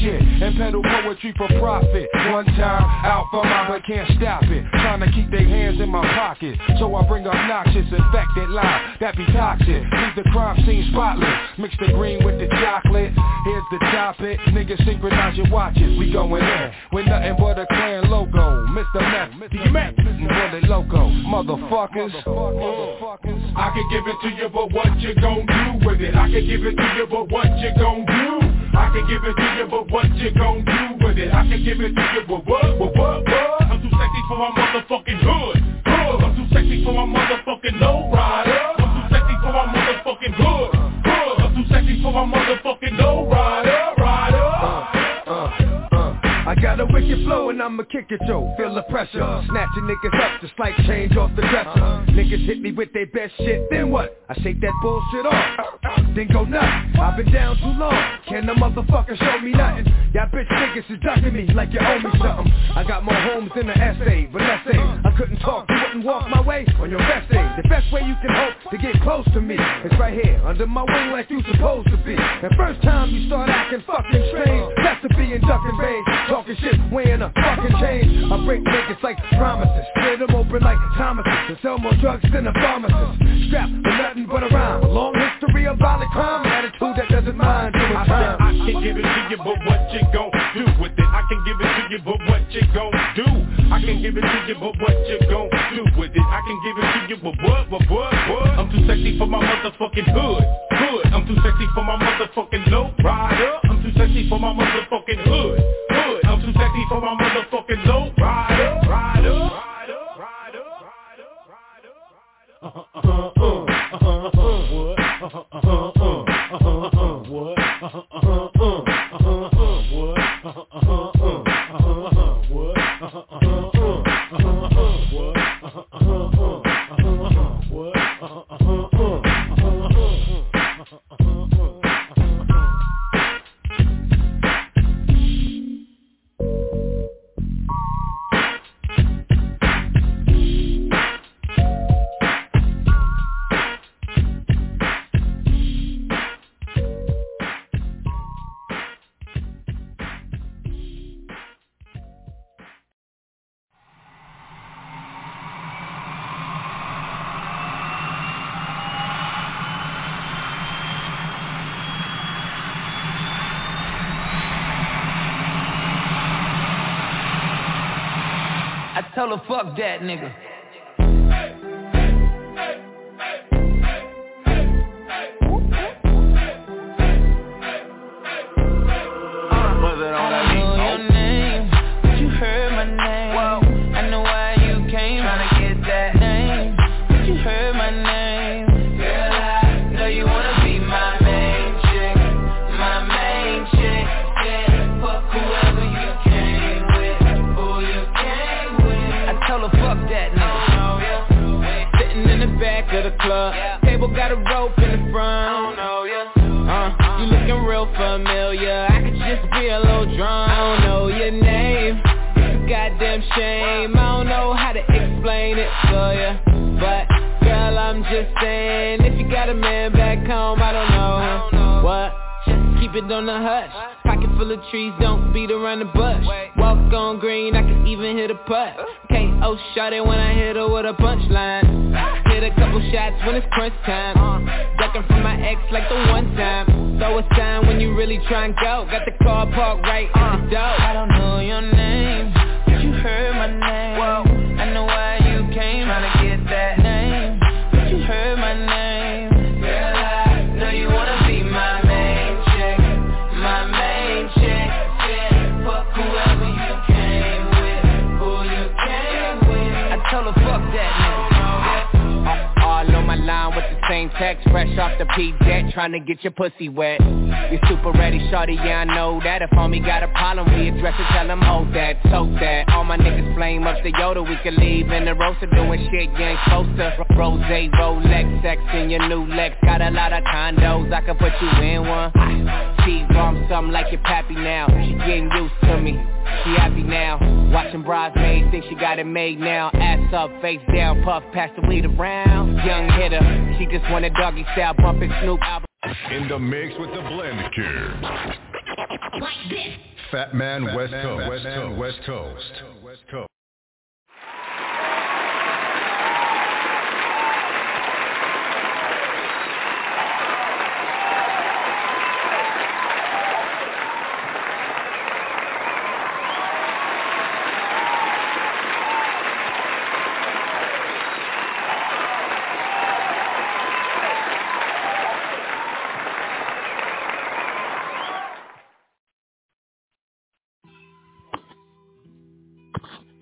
Shit. And peddle poetry for profit. One time out for my but can't stop it. Trying to keep their hands in my pocket. So I bring obnoxious, infected line that be toxic. Leave the crime scene spotless. Mix the green with the chocolate. Here's the topic. Niggas synchronize your watches. We going in with nothing but a clan logo. Mr. Mac, Meth, DMX, Bullet Loco. Motherfuckers. I can give it to you, but what you gon' do with it? I can give it to you, but what you gon' do? I can give it to you, but what you gon' do with it? I can give it to you, but what, what, what, what? I'm too sexy for my motherfucking hood, hood. I'm too sexy for my motherfucking low rider. I'm too sexy for my motherfucking hood, hood. I'm too sexy for my motherfucking low rider. Got a wicked flow and I'ma kick it, yo. Feel the pressure. Snatching niggas up just like change off the dresser. Niggas hit me with their best shit, then what? I shake that bullshit off. Then go nuts. I've been down too long. Can the motherfucker show me nothing? Y'all bitch niggas is ducking me like you owe me something. I got more homes than an essay, but let's say I couldn't talk, you wouldn't walk my way on your best day. The best way you can hope to get close to me is right here, under my wing like you supposed to be. The first time you start acting fucking strange, that's to be in ducking range. Talking shit, weighing a fucking change. I break niggas like promises, split them open like Thomases, and sell more drugs than a pharmacist. Strapped for nothing but a rhyme. A long history of violent crime, attitude that doesn't mind doing I time. said I can give it to you, but what you gon' do with it? I can give it to you, but what you gon' do? I can give it to you, but what you gon' do with it? I can give it to you, but what, what, what, what? I'm too sexy for my motherfucking hood, hood. I'm too sexy for my motherfucking low rider. I'm too sexy for my motherfucking hood, hood. Too sexy for my motherfucking low rider, rider. I told her fuck that nigga. Got a rope in the front. I seem uh, real familiar. I could just be a little drunk. I don't know your name. It's a goddamn shame. I don't know how to explain it to you, but girl, I'm just saying, if you got a man back home, keep it on the hush. Pocket full of trees, don't beat around the bush. Walk on green, I can even hit a putt. KO shot it when I hit her with a punchline. Hit a couple shots when it's crunch time. Ducking from my ex like the one time. Throw a sign when you really try and go. Got the car parked right in the door. I don't know your name, but you heard my name. I know why you came, trying to same text, fresh off the P-Jet, trying to get your pussy wet. You super ready, shorty, yeah I know that. If homie got a problem, we address it, tell him hold that, tote that. All my niggas flame up the Yoda, we can leave in the roaster doing shit you ain't supposed to. Rose, Rolex, sex in your new Lex, got a lot of condos, I can put you in one. T-bomb something like your pappy now, she getting used to me. She happy now, watching bridesmaids, think she got it made now. Ass up, face down, puff, pass the weed around. Young hitter, she just want a doggy style, bumping Snoop album. In the mix with the blend cure. Fat Man West Coast. West Coast. West Coast. West Coast.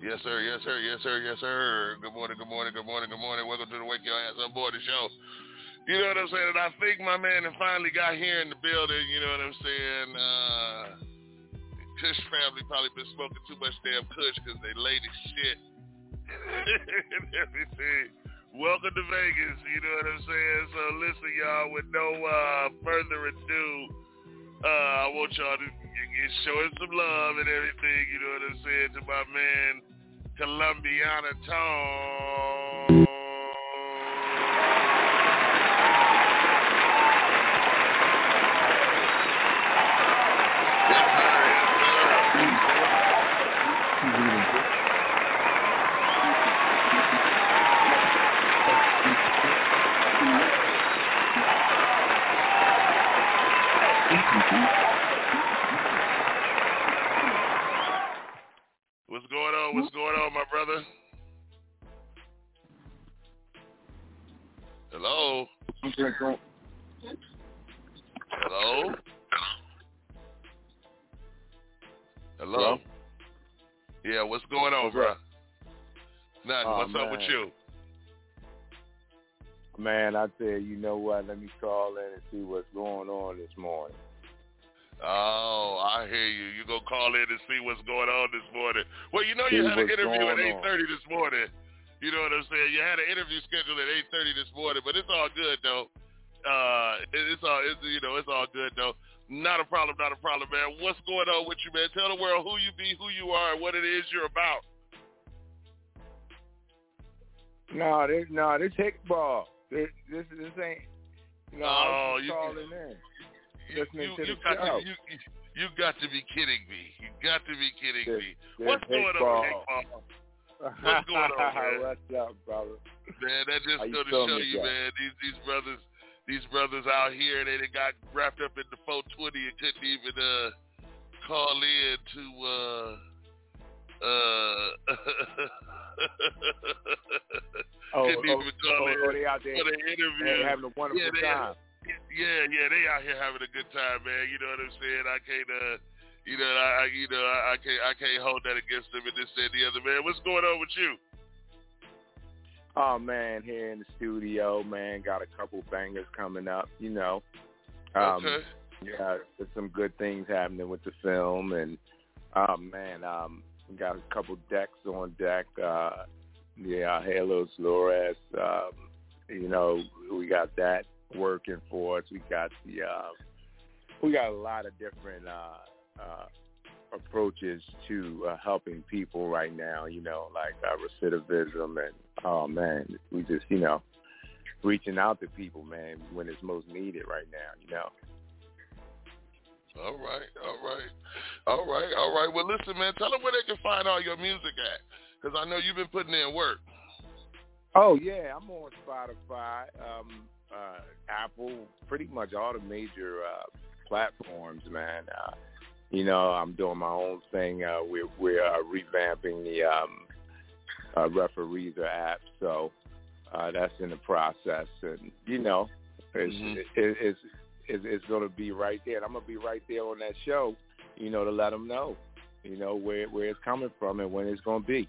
Yes, sir. Yes, sir. Yes, sir. Yes, sir. Good morning. Good morning. Good morning. Good morning. Welcome to the Wake Your Ass Up Board the show. You know what I'm saying? And I think my man finally got here in the building. You know what I'm saying? Uh, Kush family probably been smoking too much damn Kush because they late as shit. Welcome to Vegas. You know what I'm saying? So listen, y'all. With no uh, further ado, uh, I want y'all to get showing some love and everything. You know what I'm saying to my man Columbiana Tone. Going on? What's going on, my brother? Hello? Hello? Hello? Yeah, what's going on, bro? Nothing. Oh, what's up with you? Man, I tell you, you know what? Let me call in and see what's going on this morning. Oh, I hear you. You gonna call in and see what's going on this morning. Well, you know you See had an interview at eight thirty this morning. You know what I'm saying? You had an interview scheduled at eight thirty this morning, but it's all good though. Uh, it's all it's you know it's all good though. Not a problem, not a problem, man. What's going on with you, man? Tell the world who you be, who you are, and what it is you're about. No, this no, this hick ball. This this this ain't. No, I Oh, was just you- calling in. You, Listening you, to you the got show. to you, you you got to be kidding me. You got to be kidding This- me. this What's going ball. on, Hick What's going on, man? What's up, brother? Man, that just How you go to show you, man. These these brothers, these brothers out here, they done got wrapped up in the 420 and couldn't even uh call in to uh uh Oh, couldn't oh, even call oh, in oh, they out there for the interview. They having a wonderful yeah, they, time. Yeah, yeah, they out here having a good time, man. You know what I'm saying? I can't uh you know, I, I you know, I, I can't I can't hold that against them and this and the other man. What's going on with you? Oh man, here in the studio, man, got a couple bangers coming up. You know, um, Okay. yeah, there's some good things happening with the film, and oh man, um, we got a couple decks on deck. Uh, yeah, Halo Flores. Um, you know, we got that working for us. We got the uh, we got a lot of different uh, uh, approaches to uh, helping people right now. You know, like uh, recidivism, and oh man, we just you know reaching out to people, man, when it's most needed right now. You know. All right, all right, all right, all right. Well, listen, man, tell them where they can find all your music at, because I know you've been putting in work. Oh yeah, I'm on Spotify, um, uh, Apple, pretty much all the major uh, platforms, man. Uh, you know, I'm doing my own thing. Uh, we're we're uh, revamping the um, uh, Refereezer app, so uh, that's in the process, and you know, it's Mhm. it, it's it's, it's going to be right there. And I'm going to be right there on that show, you know, to let them know, you know, where where it's coming from and when it's going to be.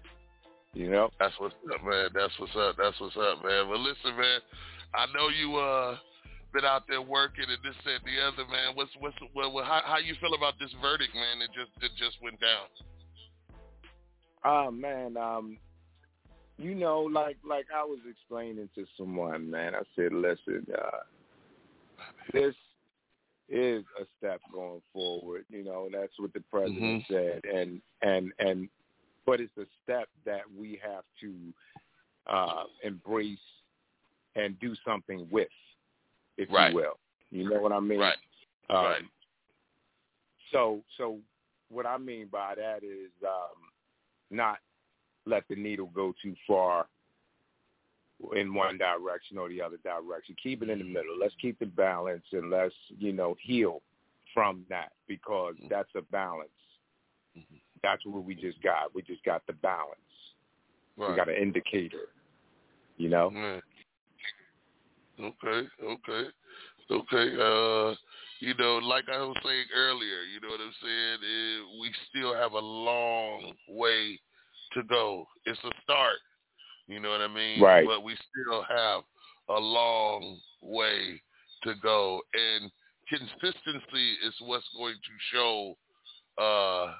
You know, That's what's up, man. That's what's up. That's what's up, man. But listen, man, I know you uh been out there working and this that, and the other, man. What's what's well, well, how how you feel about this verdict, man? That just that just went down. Oh man, um, you know, like like I was explaining to someone, man. I said, listen, uh, this is a step going forward. You know, that's what the president Mhm. said, and and and, but it's a step that we have to uh, embrace and do something with, if Right. you will. You know what I mean? Right. Um, Right. So, so what I mean by that is um, not let the needle go too far in one direction or the other direction. Keep it in the middle. Let's keep the balance and let's you know heal from that because that's a balance. That's what we just got. We just got the balance. We got an indicator. You know. Yeah. Okay, okay, okay. Uh, you know, like I was saying earlier, you know what I'm saying? Eh, we still have a long way to go. It's a start. You know what I mean? Right. But we still have a long way to go, and consistency is what's going to show uh,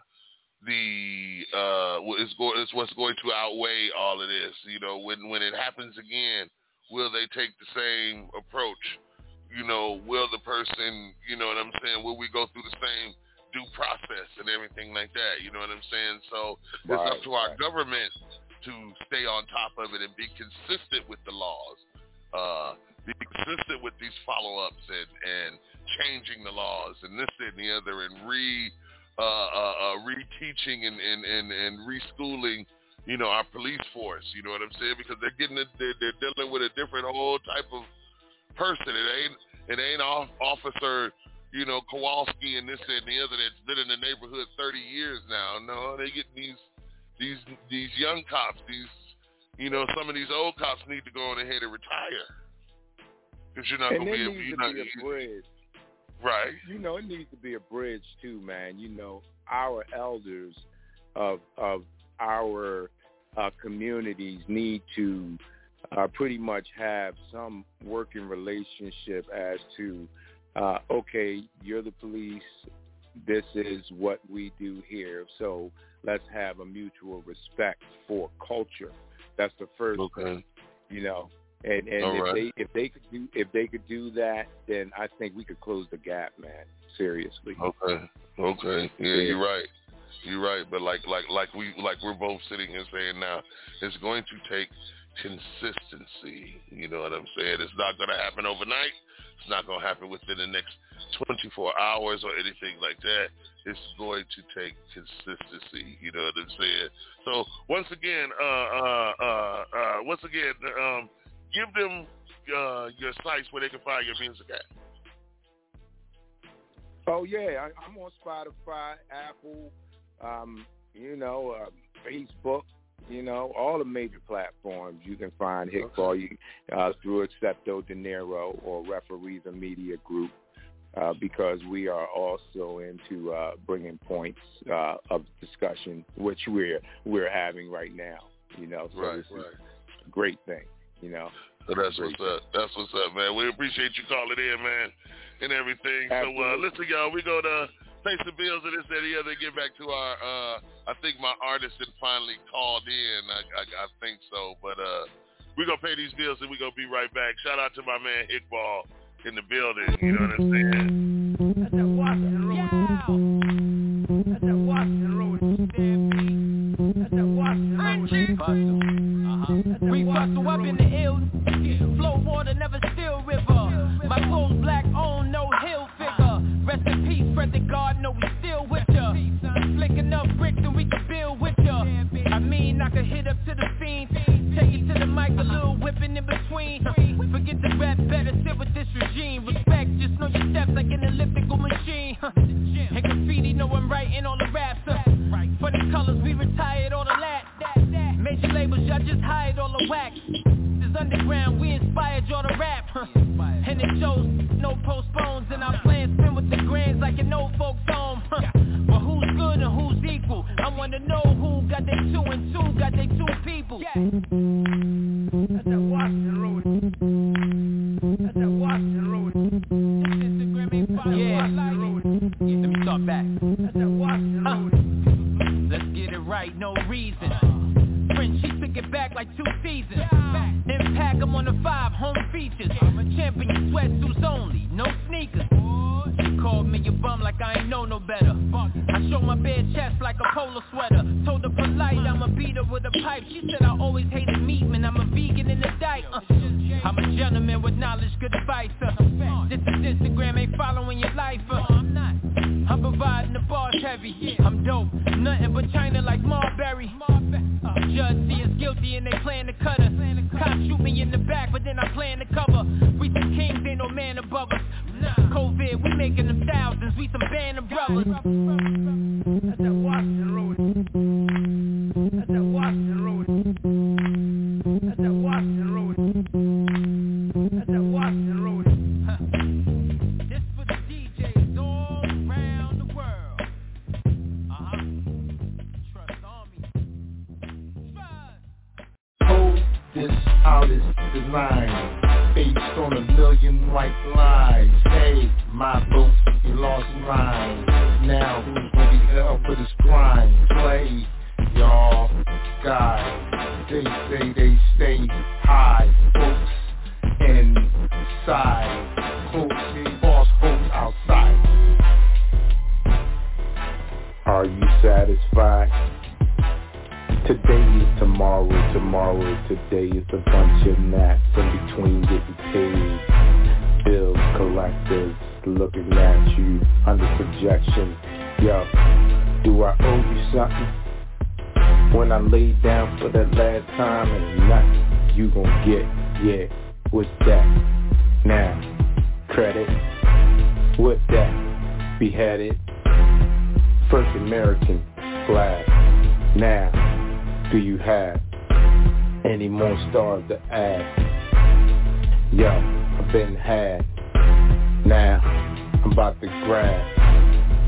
the uh, is go- is what's going to outweigh all of this. You know, when when it happens again, will they take the same approach? You know, will the person, you know what I'm saying? Will we go through the same due process and everything like that? You know what I'm saying? So it's up Right, to our government to stay on top of it and be consistent with the laws. Uh, be consistent with these follow-ups and, and changing the laws and this that, and the other and re uh, uh, uh, reteaching and, and, and, and reschooling, you know, our police force. You know what I'm saying? Because they're getting it, they're, they're dealing with a different whole type of person. It ain't it ain't off, officer, you know, Kowalski and this and the other that's been in the neighborhood 30 years now. No, they get these these these young cops. These you know, some of these old cops need to go on ahead and retire. Because you're not gonna be able. You're to not, be a bridge. right. You know, it needs to be a bridge too, man. You know, our elders of of our uh, communities need to uh, pretty much have some working relationship as to, uh, okay, you're the police. This is what we do here. So let's have a mutual respect for culture. That's the first thing, you know. And and All if right. they if they could do if they could do that, then I think we could close the gap, man. Seriously. Okay. Okay. Yeah, Yeah. you're right. You're right. But like like like we like we're both sitting here saying now, it's going to take consistency. You know what I'm saying? It's not going to happen overnight. It's not going to happen within the next 24 hours or anything like that. It's going to take consistency. You know what I'm saying? So once again, uh, uh, uh, uh, once again, um, give them uh, your sites where they can find your music at. Oh yeah, I, I'm on Spotify, Apple, um, you know, uh, Facebook, you know, all the major platforms. You can find Hickball you, uh, through Accepto De Niro or Referees and Media Group. Uh, because we are also into uh, bringing points uh, of discussion, which we're we're having right now. You know, so Right, this is a great thing. You know, So that's what's up. That's what's up, man. We appreciate you calling in, man, and everything. So uh, listen, y'all, we gonna pay some bills and this and the other. Get back to our. uh I think my artist had finally called in. I, I, I think so, but uh we gonna pay these bills and we're gonna be right back. Shout out to my man Hickball in the building. You know what I'm saying? huh? And graffiti, know I'm writing all the raps, huh? For the colors, we retired all the lat. Major labels, y'all just hired all the wax. This underground, we inspired y'all to rap, huh? And it shows, no postpones, and our plans spin with the grands like an old folks home, huh? But who's good and who's equal? I wanna know who got their two and two, got their two people. Yeah.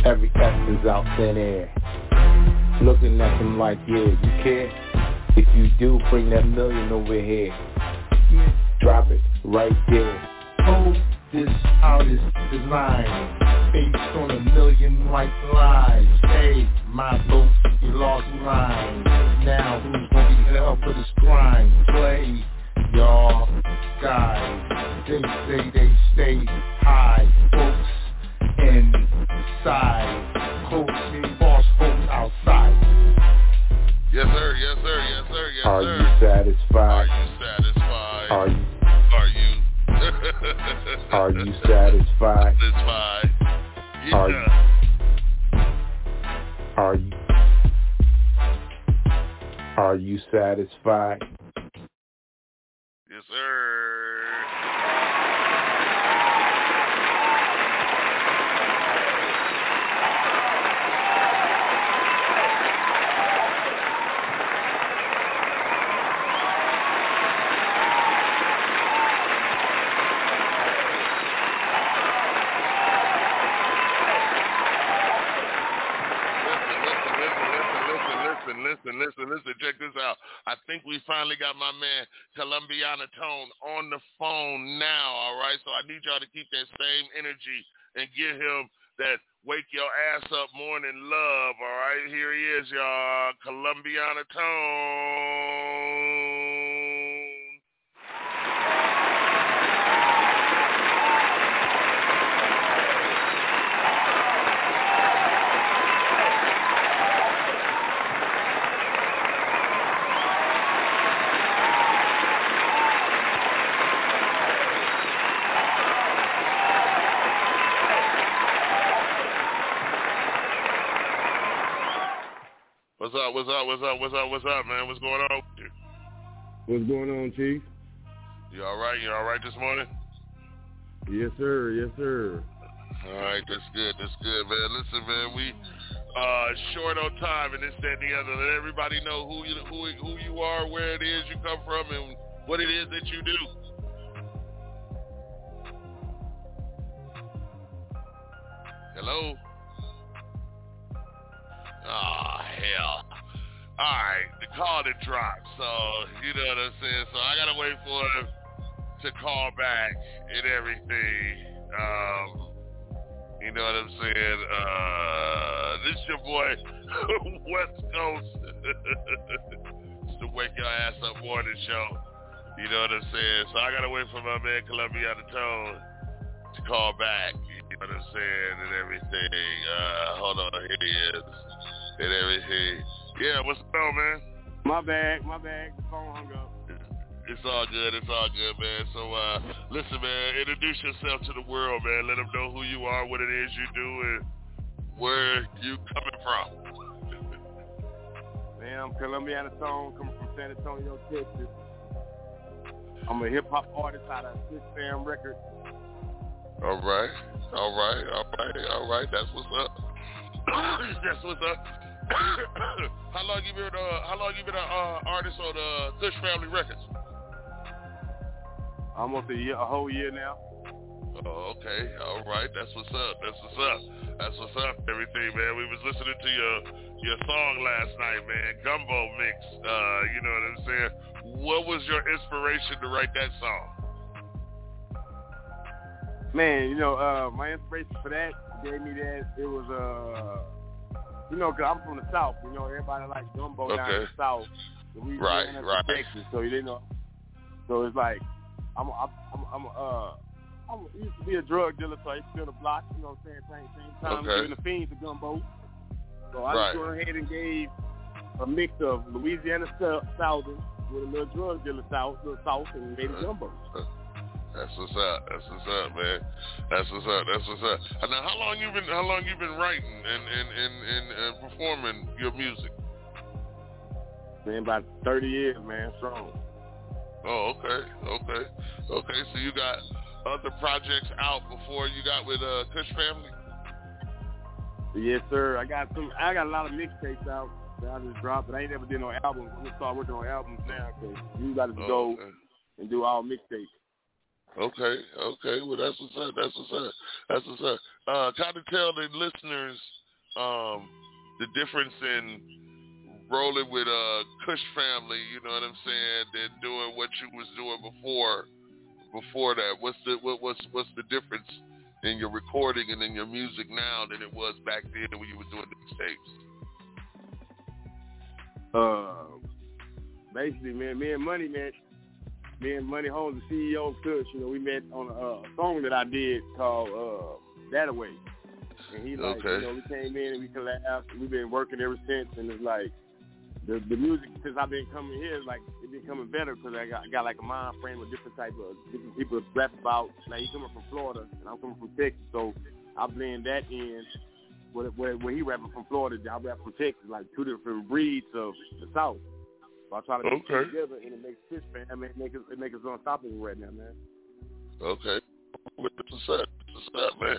Every essence out thin air. Looking at them like, yeah, you care? If you do, bring that million over here. Drop it right there. Hold this out is designed based on a million white lies. Hey, my boots, you lost mine. Now who's gonna be held for this crime? Play, y'all, guys. They say they stay high, folks inside. Close boss folks outside. Yes, sir. Yes, sir. Yes, sir. Yes, Are sir. Are you satisfied? Are you satisfied? Are you Are you? are you satisfied? Satisfied. Are Yeah. Are you Are you satisfied? Yes, sir. Listen, listen, listen, listen. Check this out. I think we finally got my man Columbiana Tone on the phone now. All right, so I need y'all to keep that same energy and give him that wake your ass up morning love. All right, here he is, y'all. Columbiana Tone. What's up? What's up? What's up? What's up? What's up, man? What's going on with you? What's going on, Chief? You all right? You all right this morning? Yes, sir. Yes, sir. All right, that's good. That's good, man. Listen, man, we uh, short on time and this, that, and the other. Let everybody know who you who who you are, where it is you come from, and what it is that you do. Hello. Oh, hell. All right, the call that dropped. So, you know what I'm saying? So I got to wait for him to call back and everything. Um, you know what I'm saying? Uh, this is your boy, West Coast. it's the Wake Your Ass Up Morning Show. You know what I'm saying? So I got to wait for my man Columbiana Tone to call back. You know what I'm saying? And everything. Uh, hold on, here he is. And everything. Yeah, what's up, man? My bad, my bad. The phone hung up. It's all good. It's all good, man. So, uh, listen, man, introduce yourself to the world, man. Let them know who you are, what it is you do, and where you coming from. Man, I'm Columbiana Tone, coming from San Antonio, Texas. I'm a hip hop artist out of Six Fam Records. All right, all right, all right, all right. That's what's up. That's what's up. How long you been? Uh, how long you been an uh, artist on uh, Kush Family Records? Almost a year, a whole year now. Oh, okay. All right. That's what's up. That's what's up. That's what's up. Everything, man. We was listening to your your song last night, man. Gumbo mix. Uh, you know what I'm saying? What was your inspiration to write that song? Man, you know, uh, my inspiration for that gave me that. It was uh you know, cause I'm from the South. You know, everybody likes gumbo okay. down in the South. We right, right. Texas, so you didn't know. So it's like I'm, I'm, I'm, I'm uh, I used to be a drug dealer, so I used to the block. You know, what I'm saying same same time okay. giving the fiends a gumbo. So I right. just went ahead and gave a mix of Louisiana Southern with a little drug dealer South, little South, and made a gumbo. That's what's up. That's what's up, man. That's what's up. That's what's up. And now, how long you been? How long you been writing and and and, and, and performing your music? Man, about thirty years, man, strong. Oh, okay, okay, okay. So you got other projects out before you got with uh, Kush Family? Yes, sir. I got some. I got a lot of mixtapes out that I just dropped, but I ain't never did no albums. I'm gonna start working on albums now because you got to Oh, go okay. and do all mixtapes. Okay, okay. Well, that's what's up. That's what's up. That's what's up. Uh, kind of tell the listeners um, the difference in rolling with uh, Kush Family. You know what I'm saying? Than doing what you was doing before. Before that, what's the what, what's what's the difference in your recording and in your music now than it was back then when you were doing the tapes? Uh, basically, man, me and Money, man, me and Money Holmes, the CEO of Kush, you know, we met on a, uh, song that I did called uh, That Away. And he like, Okay. you know, we came in and we collabed. We've been working ever since, and it's like the the music since I've been coming here, like it's been coming better because I got, I got like a mind frame of different type of different people to rap about. Like he coming from Florida and I'm coming from Texas, so I blend that in. Where, where, where he rapping from Florida, I rap from Texas, like two different breeds of the South. So I try to put Okay. it together and it makes Fish man, I mean, it makes us, it makes us unstoppable right now, man. Okay. What's up? What's up, man?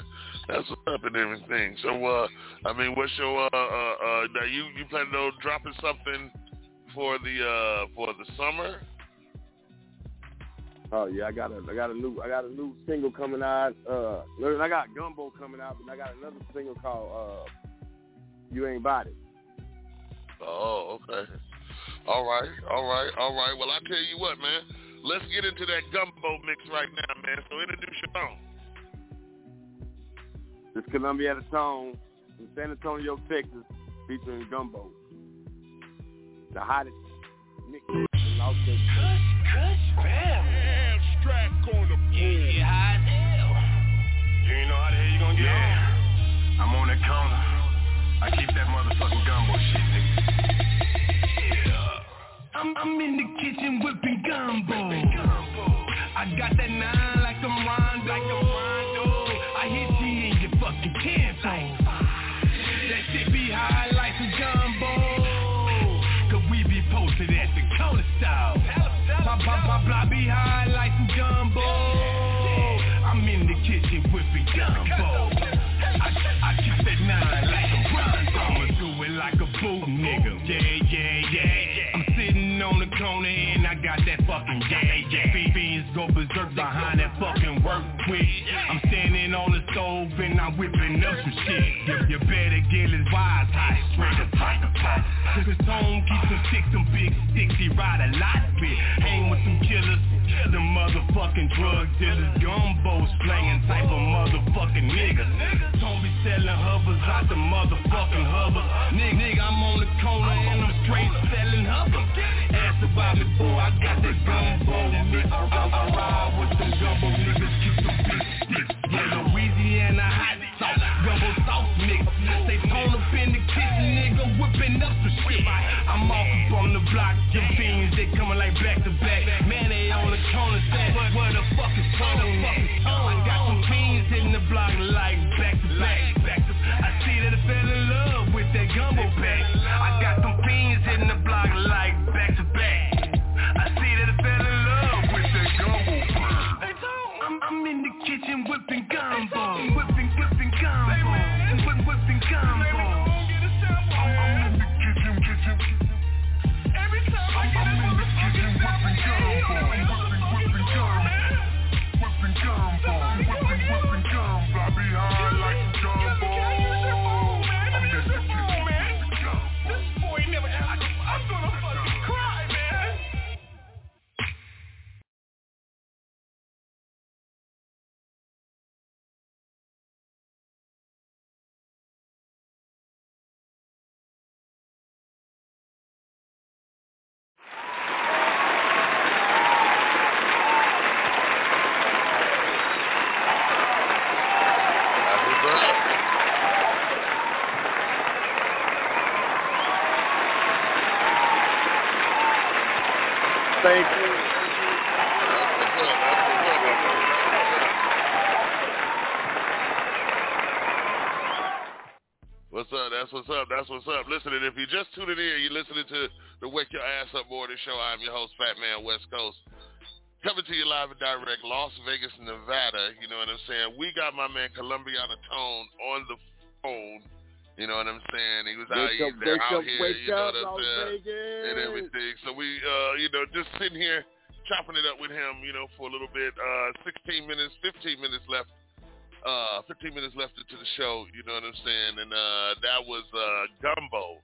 That's what's up and everything. So, uh, I mean, what's your, uh, uh, uh, now you, you planning on dropping something for the, uh, for the summer? Oh yeah, I got a I got a new I got a new single coming out. Uh, I got Gumbo coming out, but I got another single called uh, You Ain't Body. Oh, okay. All right, all right, all right. Well, I tell you what, man. Let's get into that gumbo mix right now, man. So introduce your own. This Columbiana Tone from San Antonio, Texas, featuring Gumbo. The hottest mix in Las Vegas. Abstract on the board. Yeah, hot as hell. You ain't know how the hell you gonna get in. I'm on that counter. I keep that motherfucking gumbo shit, nigga. I'm, I'm in the kitchen whipping gumbo. I got that nine like I'm Rondo. I hit you in your fucking tempo. That shit be high like some gumbo. Cause we be posted at the corner style. Pop, pop, pop, blah, be high like got that fucking yeah, yeah. Fiends go berserk behind that fucking work with. I'm standing on the stove and I'm whipping up some shit. You, you better get his wise up tight the pot. Cause his home keep some sticks, some big sticks he ride a lot with. Hang with some killers, the motherfucking drug dealers, gumbo slanging type of motherfucking niggas. Don't be selling hovers out the motherfucking hovers. Nigga, nigga, I'm on the corner and I'm straight selling hovers. Ask about me, boy, I got that gumbo mix. I, I, I ride with them gumbo niggas, keep big sticks. Yeah, Louisiana hot sauce, mix. They tone up in the kitchen, nigga, whipping up some shit. I'm off up on the block, them fiends, they coming like back to back. Man, they on the corner, say, where the fuck is tone? I got some fiends hitting the block like back to back. back to, I see that I fell in love with that gumbo pack. I got some fiends hitting the block like That's what's up. That's what's up. Listen, and if you're just tuning in, you're listening to the Wake Your Ass Up Morning Show. I'm your host, Fat Man West Coast. Coming to you live and direct, Las Vegas, Nevada. You know what I'm saying? We got my man Columbiana Tone on the phone. You know what I'm saying? He was out, Wake up, he's there out up, here, wake you know up, what I'm saying? Vegas. And everything. So we, uh, you know, just sitting here chopping it up with him, you know, for a little bit. Uh, 16 minutes, 15 minutes left. Uh, 15 minutes left into the show, you know what I'm saying? And uh, that was uh, Gumbo,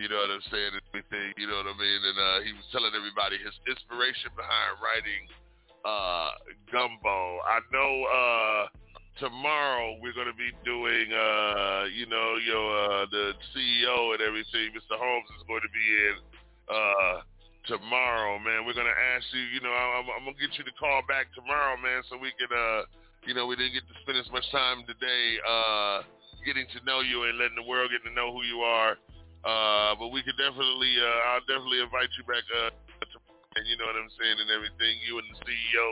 you know what I'm saying? Everything, you know what I mean? And uh, he was telling everybody his inspiration behind writing uh, Gumbo. I know uh, tomorrow we're going to be doing, uh, you know, your uh, the CEO and everything. Mr. Holmes is going to be in uh, tomorrow, man. We're going to ask you, you know, I'm, I'm going to get you to call back tomorrow, man, so we can, uh, you know, we didn't get to spend as much time today uh, getting to know you and letting the world get to know who you are. Uh, but we could definitely, uh, I'll definitely invite you back, uh, to, and you know what I'm saying, and everything. You and the CEO,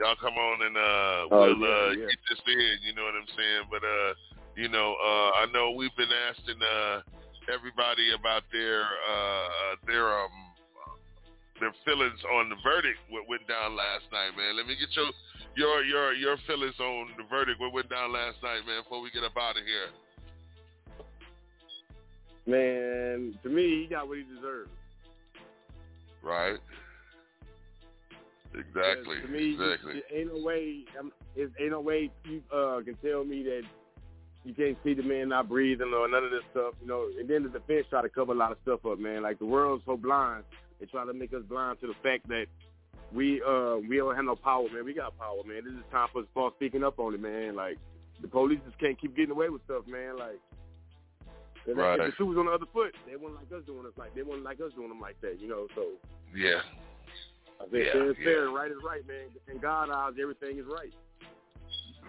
y'all come on and uh, Oh, we'll yeah, uh, yeah. get this in. You know what I'm saying? But uh, you know, uh, I know we've been asking uh, everybody about their uh, their um their feelings on the verdict what went down last night, man. Let me get your your your your feelings on the verdict what went down last night, man, before we get up out of here. Man, to me, he got what he deserved. Right. Exactly. To me, exactly. it, ain't no way. It, ain't no way you uh, can tell me that you can't see the man not breathing or none of this stuff. You know, and then the defense try to cover a lot of stuff up, man. Like the world's so blind, they try to make us blind to the fact that we uh we don't have no power, man. We got power, man. This is time for us to start speaking up on it, man. Like the police just can't keep getting away with stuff, man. Like. If, Right. the shoe was on the other foot, they wouldn't like us doing us like they wouldn't like us doing them like that, you know. So Yeah. I think Yeah, fair yeah. fair and right is right, man. In God eyes, everything is right.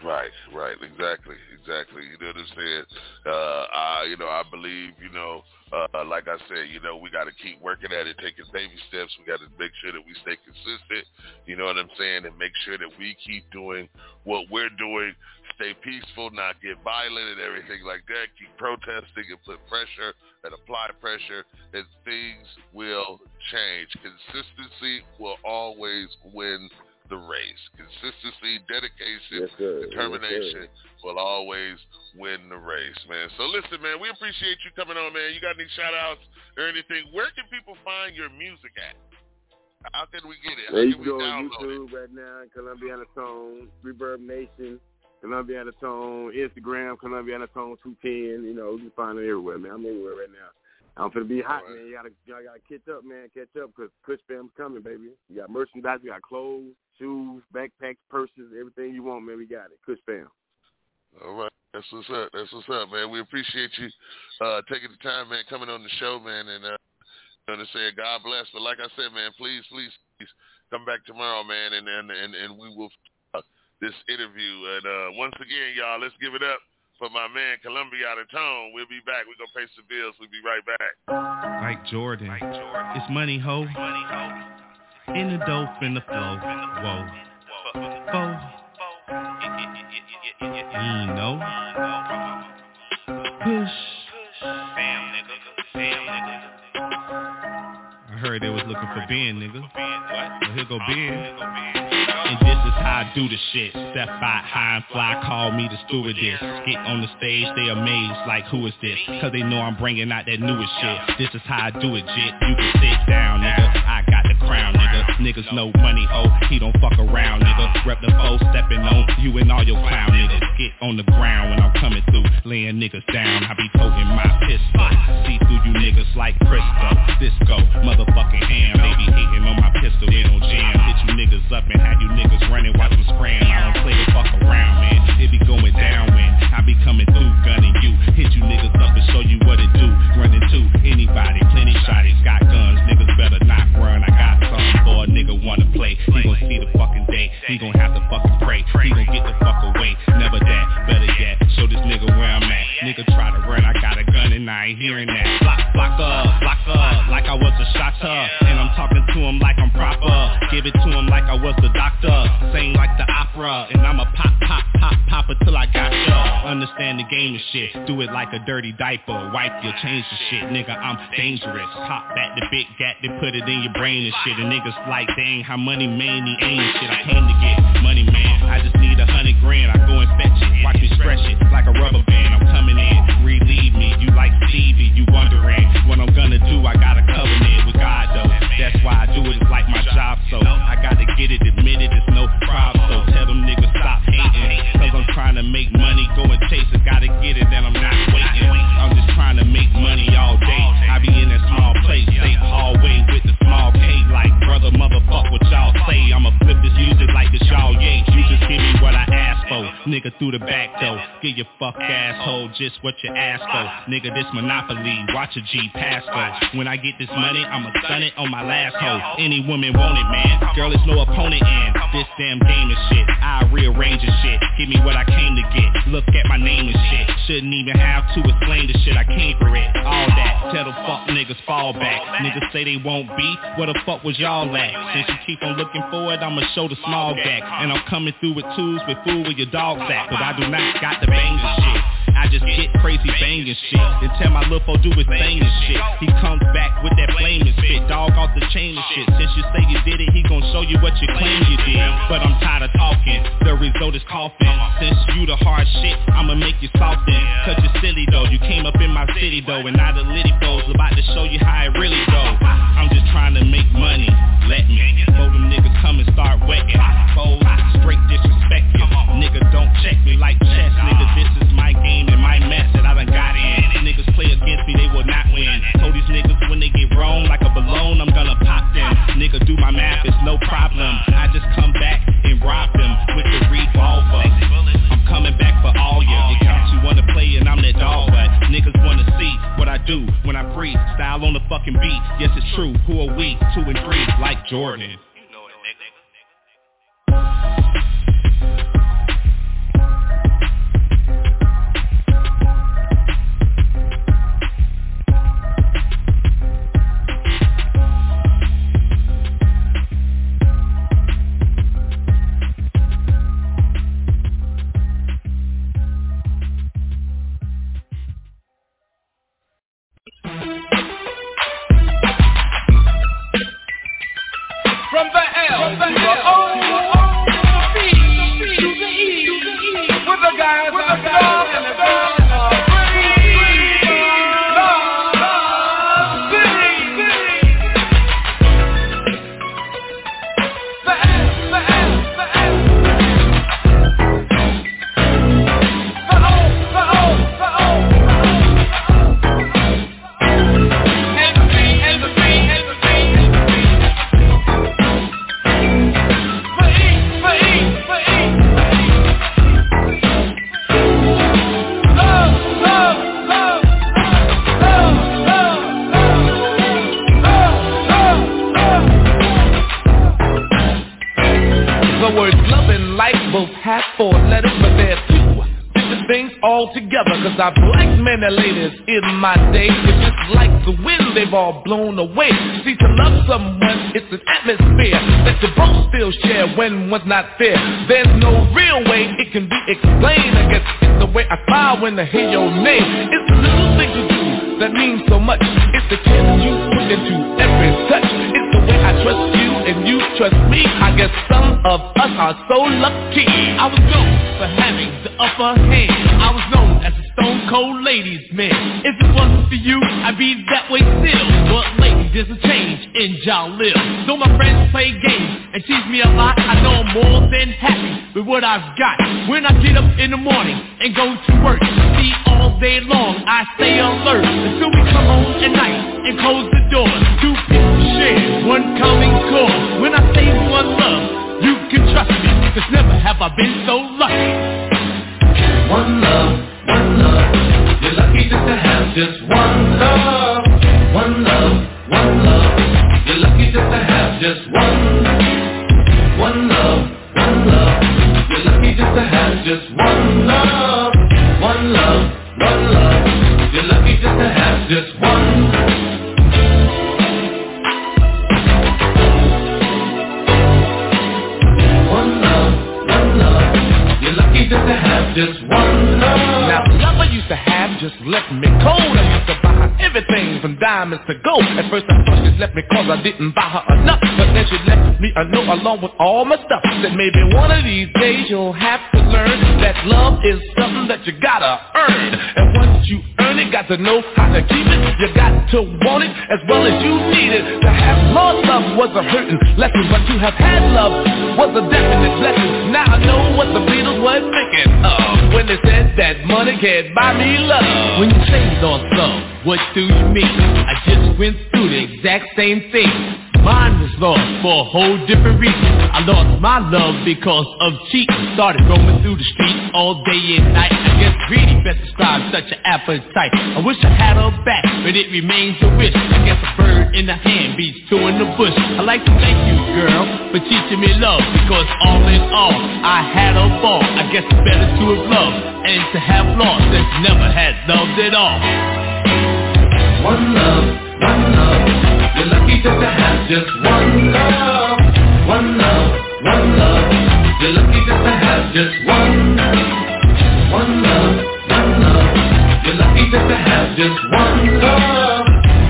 Right, right, exactly, exactly. You know what I'm saying? Uh, I, you know, I believe, you know, uh, like I said, you know, we got to keep working at it, taking baby steps. We got to make sure that we stay consistent. You know what I'm saying? And make sure that we keep doing what we're doing. Stay peaceful, not get violent and everything like that. Keep protesting and put pressure and apply pressure, and things will change. Consistency will always win the race. Consistency, dedication, Yes, determination Yes, will always win the race, man. So listen, man, we appreciate you coming on, man. You got any shout outs or anything? Where can people find your music at? How can we get it? How There you go on download it? YouTube right now, Columbiana Tone, ReverbNation, Columbiana Tone, Instagram, Columbiana Tone 210. You know, you can find it everywhere, man. I'm everywhere right now. I'm finna be hot, man. You gotta, you gotta catch up, man. Catch up, cause Kush Fam's coming, baby. You got merchandise, you got clothes, shoes, backpacks, purses, everything you want, man. We got it. Kush Fam. All right. That's what's up. That's what's up, man. We appreciate you uh, taking the time, man, coming on the show, man, and uh, going to say God bless. But like I said, man, please, please, please come back tomorrow, man, and and and, and we will uh, this interview. And uh, once again, y'all, let's give it up for my man Columbia out of tone. We'll be back. We're gonna pay some bills. We'll be right back. Like Jordan. It's money, ho. In the dope, in the flow. Whoa. Whoa. You know. Mm, Push. Heard they was looking for Ben, nigga. Well, here go Ben. And this is how I do the shit. Step out high and fly, call me the stewardess. Get on the stage, they amazed, like who is this? Cause they know I'm bringing out that newest shit. This is how I do it, jit. You can sit down, nigga. I got the crown, nigga. Niggas no money, ho. He don't fuck around, nigga. Rep the foe, stepping on you and all your clown niggas. Get on the ground when I'm coming through, laying niggas down. I be toting my pistol. See through you niggas like Crisco, Disco, motherfucking ham. They be hating on my pistol, it don't jam. Hit you niggas up and have you niggas running, watch them scram. I don't play the fuck around, dirty diaper. Wipe your change the shit. Nigga, I'm dangerous. Hop back the big gat, they put it in your brain and shit. And niggas like, dang, how money man he ain't shit. I came to get money, man. I just need a hundred grand. I go and fetch it. Watch me stretch it like a rubber band. I'm coming in. Relieve me. You like Stevie. You wondering what I'm gonna do. I got a covenant with God though. That's why I do it. It's like my job. So I gotta get it admitted. It's no problem. So tell them niggas stop hating. Cause I'm trying to make money. Go and chase it. Gotta get it. And I'm not Nigga through the back door. Get your fuck asshole just what you asked for. Nigga, this monopoly. Watch a G pass go. When I get this money, I'ma stun it on my last hoe. Any woman want it, man. Girl, it's no opponent in this damn game and shit. I rearrange the shit. Give me what I came to get. Look at my name and shit. Shouldn't even have to explain the shit. I came for it. All that. Tell the fuck niggas fall back. Niggas say they won't be. Where the fuck was y'all at? Since you keep on looking for it, I'ma show the small back. And I'm coming through with tools with food with your dog's at. Cause I do not got the bang the shit. I just get crazy banging shit. Then tell my little foe do his thing and shit. He comes back with that flaming spit. Dog off the chain and shit. Since you say you did it, he gon' show you what you claim you did. But I'm tired of talking. The result is coughing. Since you the hard shit, I'ma make you soften. Cause you're silly though. You came up in my city though. And now the litty foes about to show you how it really go. I'm just trying to make money. Let me. Before them niggas come and start wetting. Me like chess. Nigga, this is my game and my mess that I done got in. Niggas play against me, they will not win. Told these niggas when they get wrong like a balloon, I'm gonna pop them. Nigga, do my math, it's no problem. I just come back and rob them with the revolver. I'm coming back for all ya. You cats you wanna play and I'm that dog, but niggas wanna see what I do when I free. Style on the fucking beat. Yes, it's true. Who are we? Two and three, like Jordan. See, to love someone, it's an atmosphere That you both still share when one's not fair There's no real way it can be explained I guess. It's the way I smile when I hear your name. It's the little things you do that means so much. It's the kiss you put into every touch. It's the way I trust you and you trust me. I guess some of us are so lucky. I was known for having the upper hand. I was known as stone cold ladies man. If it wasn't for you, I'd be that way still. But lately there's a change in John Lil. Though my friends play games and tease me a lot I know I'm more than happy with what I've got. When I get up in the morning and go to work See all day long I stay alert Until we come home at night and close the door. Two people share one common core. When I say one love, you can trust me. Cause never have I been so lucky. One love, one love. You're lucky just to have just one love. One love, one love. You're lucky just to have just one. One love, one love. You're lucky just to have just one love. One love, one love. You're lucky just to have just one. One love, one love. You're lucky just to have just one love used to have. Just left me cold. I used to everything from diamonds to gold. At first I thought she left me cause I didn't buy her enough. But then she left me a note along with all my stuff. Said maybe one of these days you'll have to learn That love is something that you gotta earn. And once you earn it, got to know how to keep it. You got to want it as well as you need it. To have lost love was a hurting lesson But to have had love was a definite blessing. Now I know what the Beatles were thinking of When they said that money can't buy me love. When you say lost love, what you mean? I just went through the exact same thing. Mine was lost for a whole different reason. I lost my love because of cheating. Started roaming through the streets all day and night. I guess greedy best describes such an appetite. I wish I had her back, but it remains a wish. I guess a bird in the hand beats two in the bush. I like to thank you, girl, for teaching me love Because all in all, I had a ball. I guess it's better to have loved and to have lost Than never had loved at all One love, one love. You're lucky just to have just one love. One love, one love. You're lucky just to have just one. One love, one love. You're lucky just to have just one love.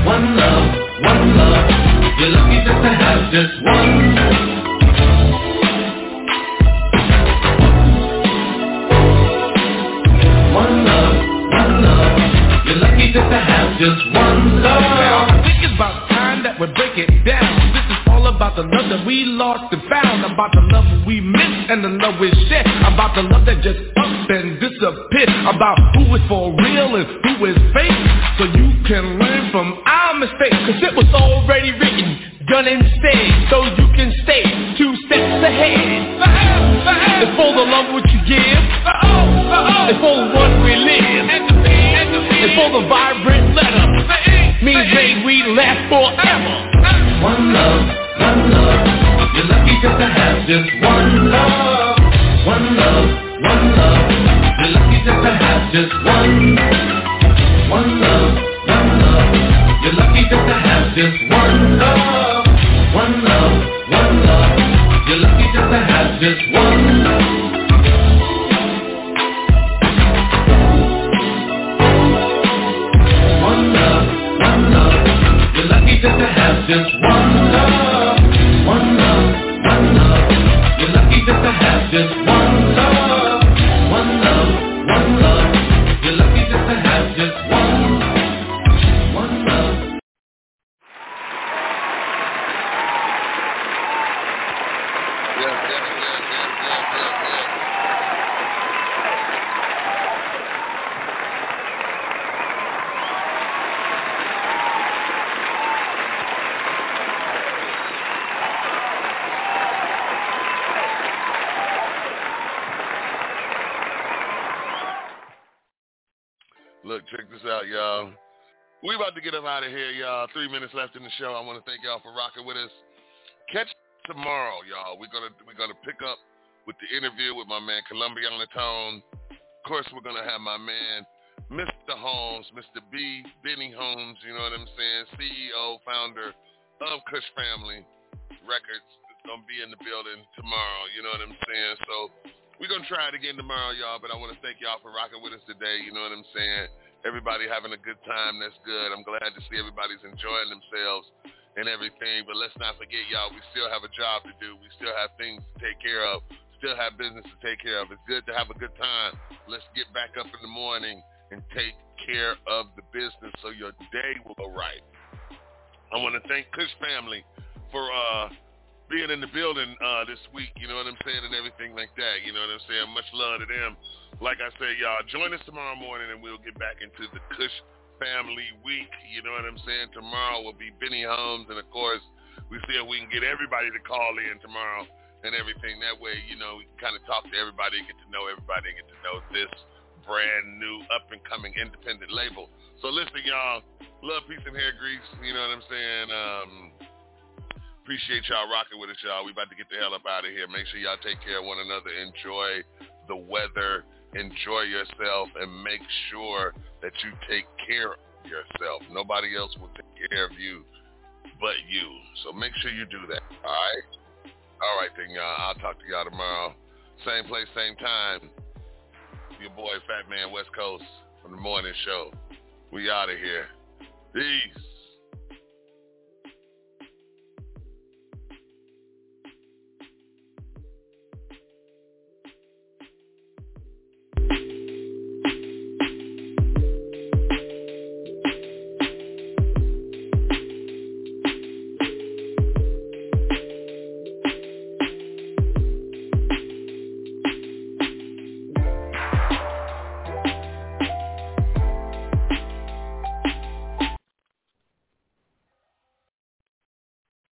One love, one love. You're lucky just to have just one Just to have just one love. Now I think it's about time that we break it down. This is all about the love that we lost and found About the love we missed and the love we shared About the love that just up and disappeared About who is for real and who is fake. So you can learn from our mistakes Cause it was already written, done and said. So you can stay two steps ahead. It's for the love which you give It's for the one we live It's for the vibrant letter. Means may we last forever. One love, one love. You're lucky just to have just one love. One love, one love. You're lucky just to have just one. One love, one love. You're lucky just to have just one love. One love, one love. You're lucky just to have just one just one love One love, one love. You're lucky just to have just one We about to get up out of here, y'all. Three minutes left in the show. I want to thank y'all for rocking with us. Catch tomorrow, y'all. We're gonna we're gonna pick up with the interview with my man Columbiana Tone. Of course, we're to have my man Mr. Holmes, Mr. B, Benny Holmes, you know what I'm saying, CEO, founder of Kush Family Records going to be in the building tomorrow, you know what I'm saying? So we're to try it again tomorrow, y'all, but I want to thank y'all for rocking with us today, you know what I'm saying? Everybody having a good time, that's good. I'm glad to see everybody's enjoying themselves and everything, but let's not forget, y'all, we still have a job to do. We still have things to take care of, still have business to take care of. It's good to have a good time. Let's get back up in the morning and take care of the business so your day will go right. I want to thank Kush family for uh, being in the building uh, this week, you know what I'm saying, and everything like that. You know what I'm saying? Much love to them. Like I said, y'all, join us tomorrow morning and we'll get back into the Kush family week. You know what I'm saying? Tomorrow will be Benny Holmes, and of course, we see if we can get everybody to call in tomorrow and everything. That way, you know, we can kind of talk to everybody, get to know everybody, get to know this brand new up and coming independent label. So listen, y'all, love, peace, and hair grease. You know what I'm saying? Um, appreciate y'all rocking with us, y'all. We about to get the hell up out of here. Make sure y'all take care of one another. Enjoy the weather. Enjoy yourself, and make sure that you take care of yourself. Nobody else will take care of you but you. So make sure you do that. All right. All right then, y'all. I'll talk to y'all tomorrow. Same place, same time your boy Fat Man West Coast from the morning show. We out of here. Peace.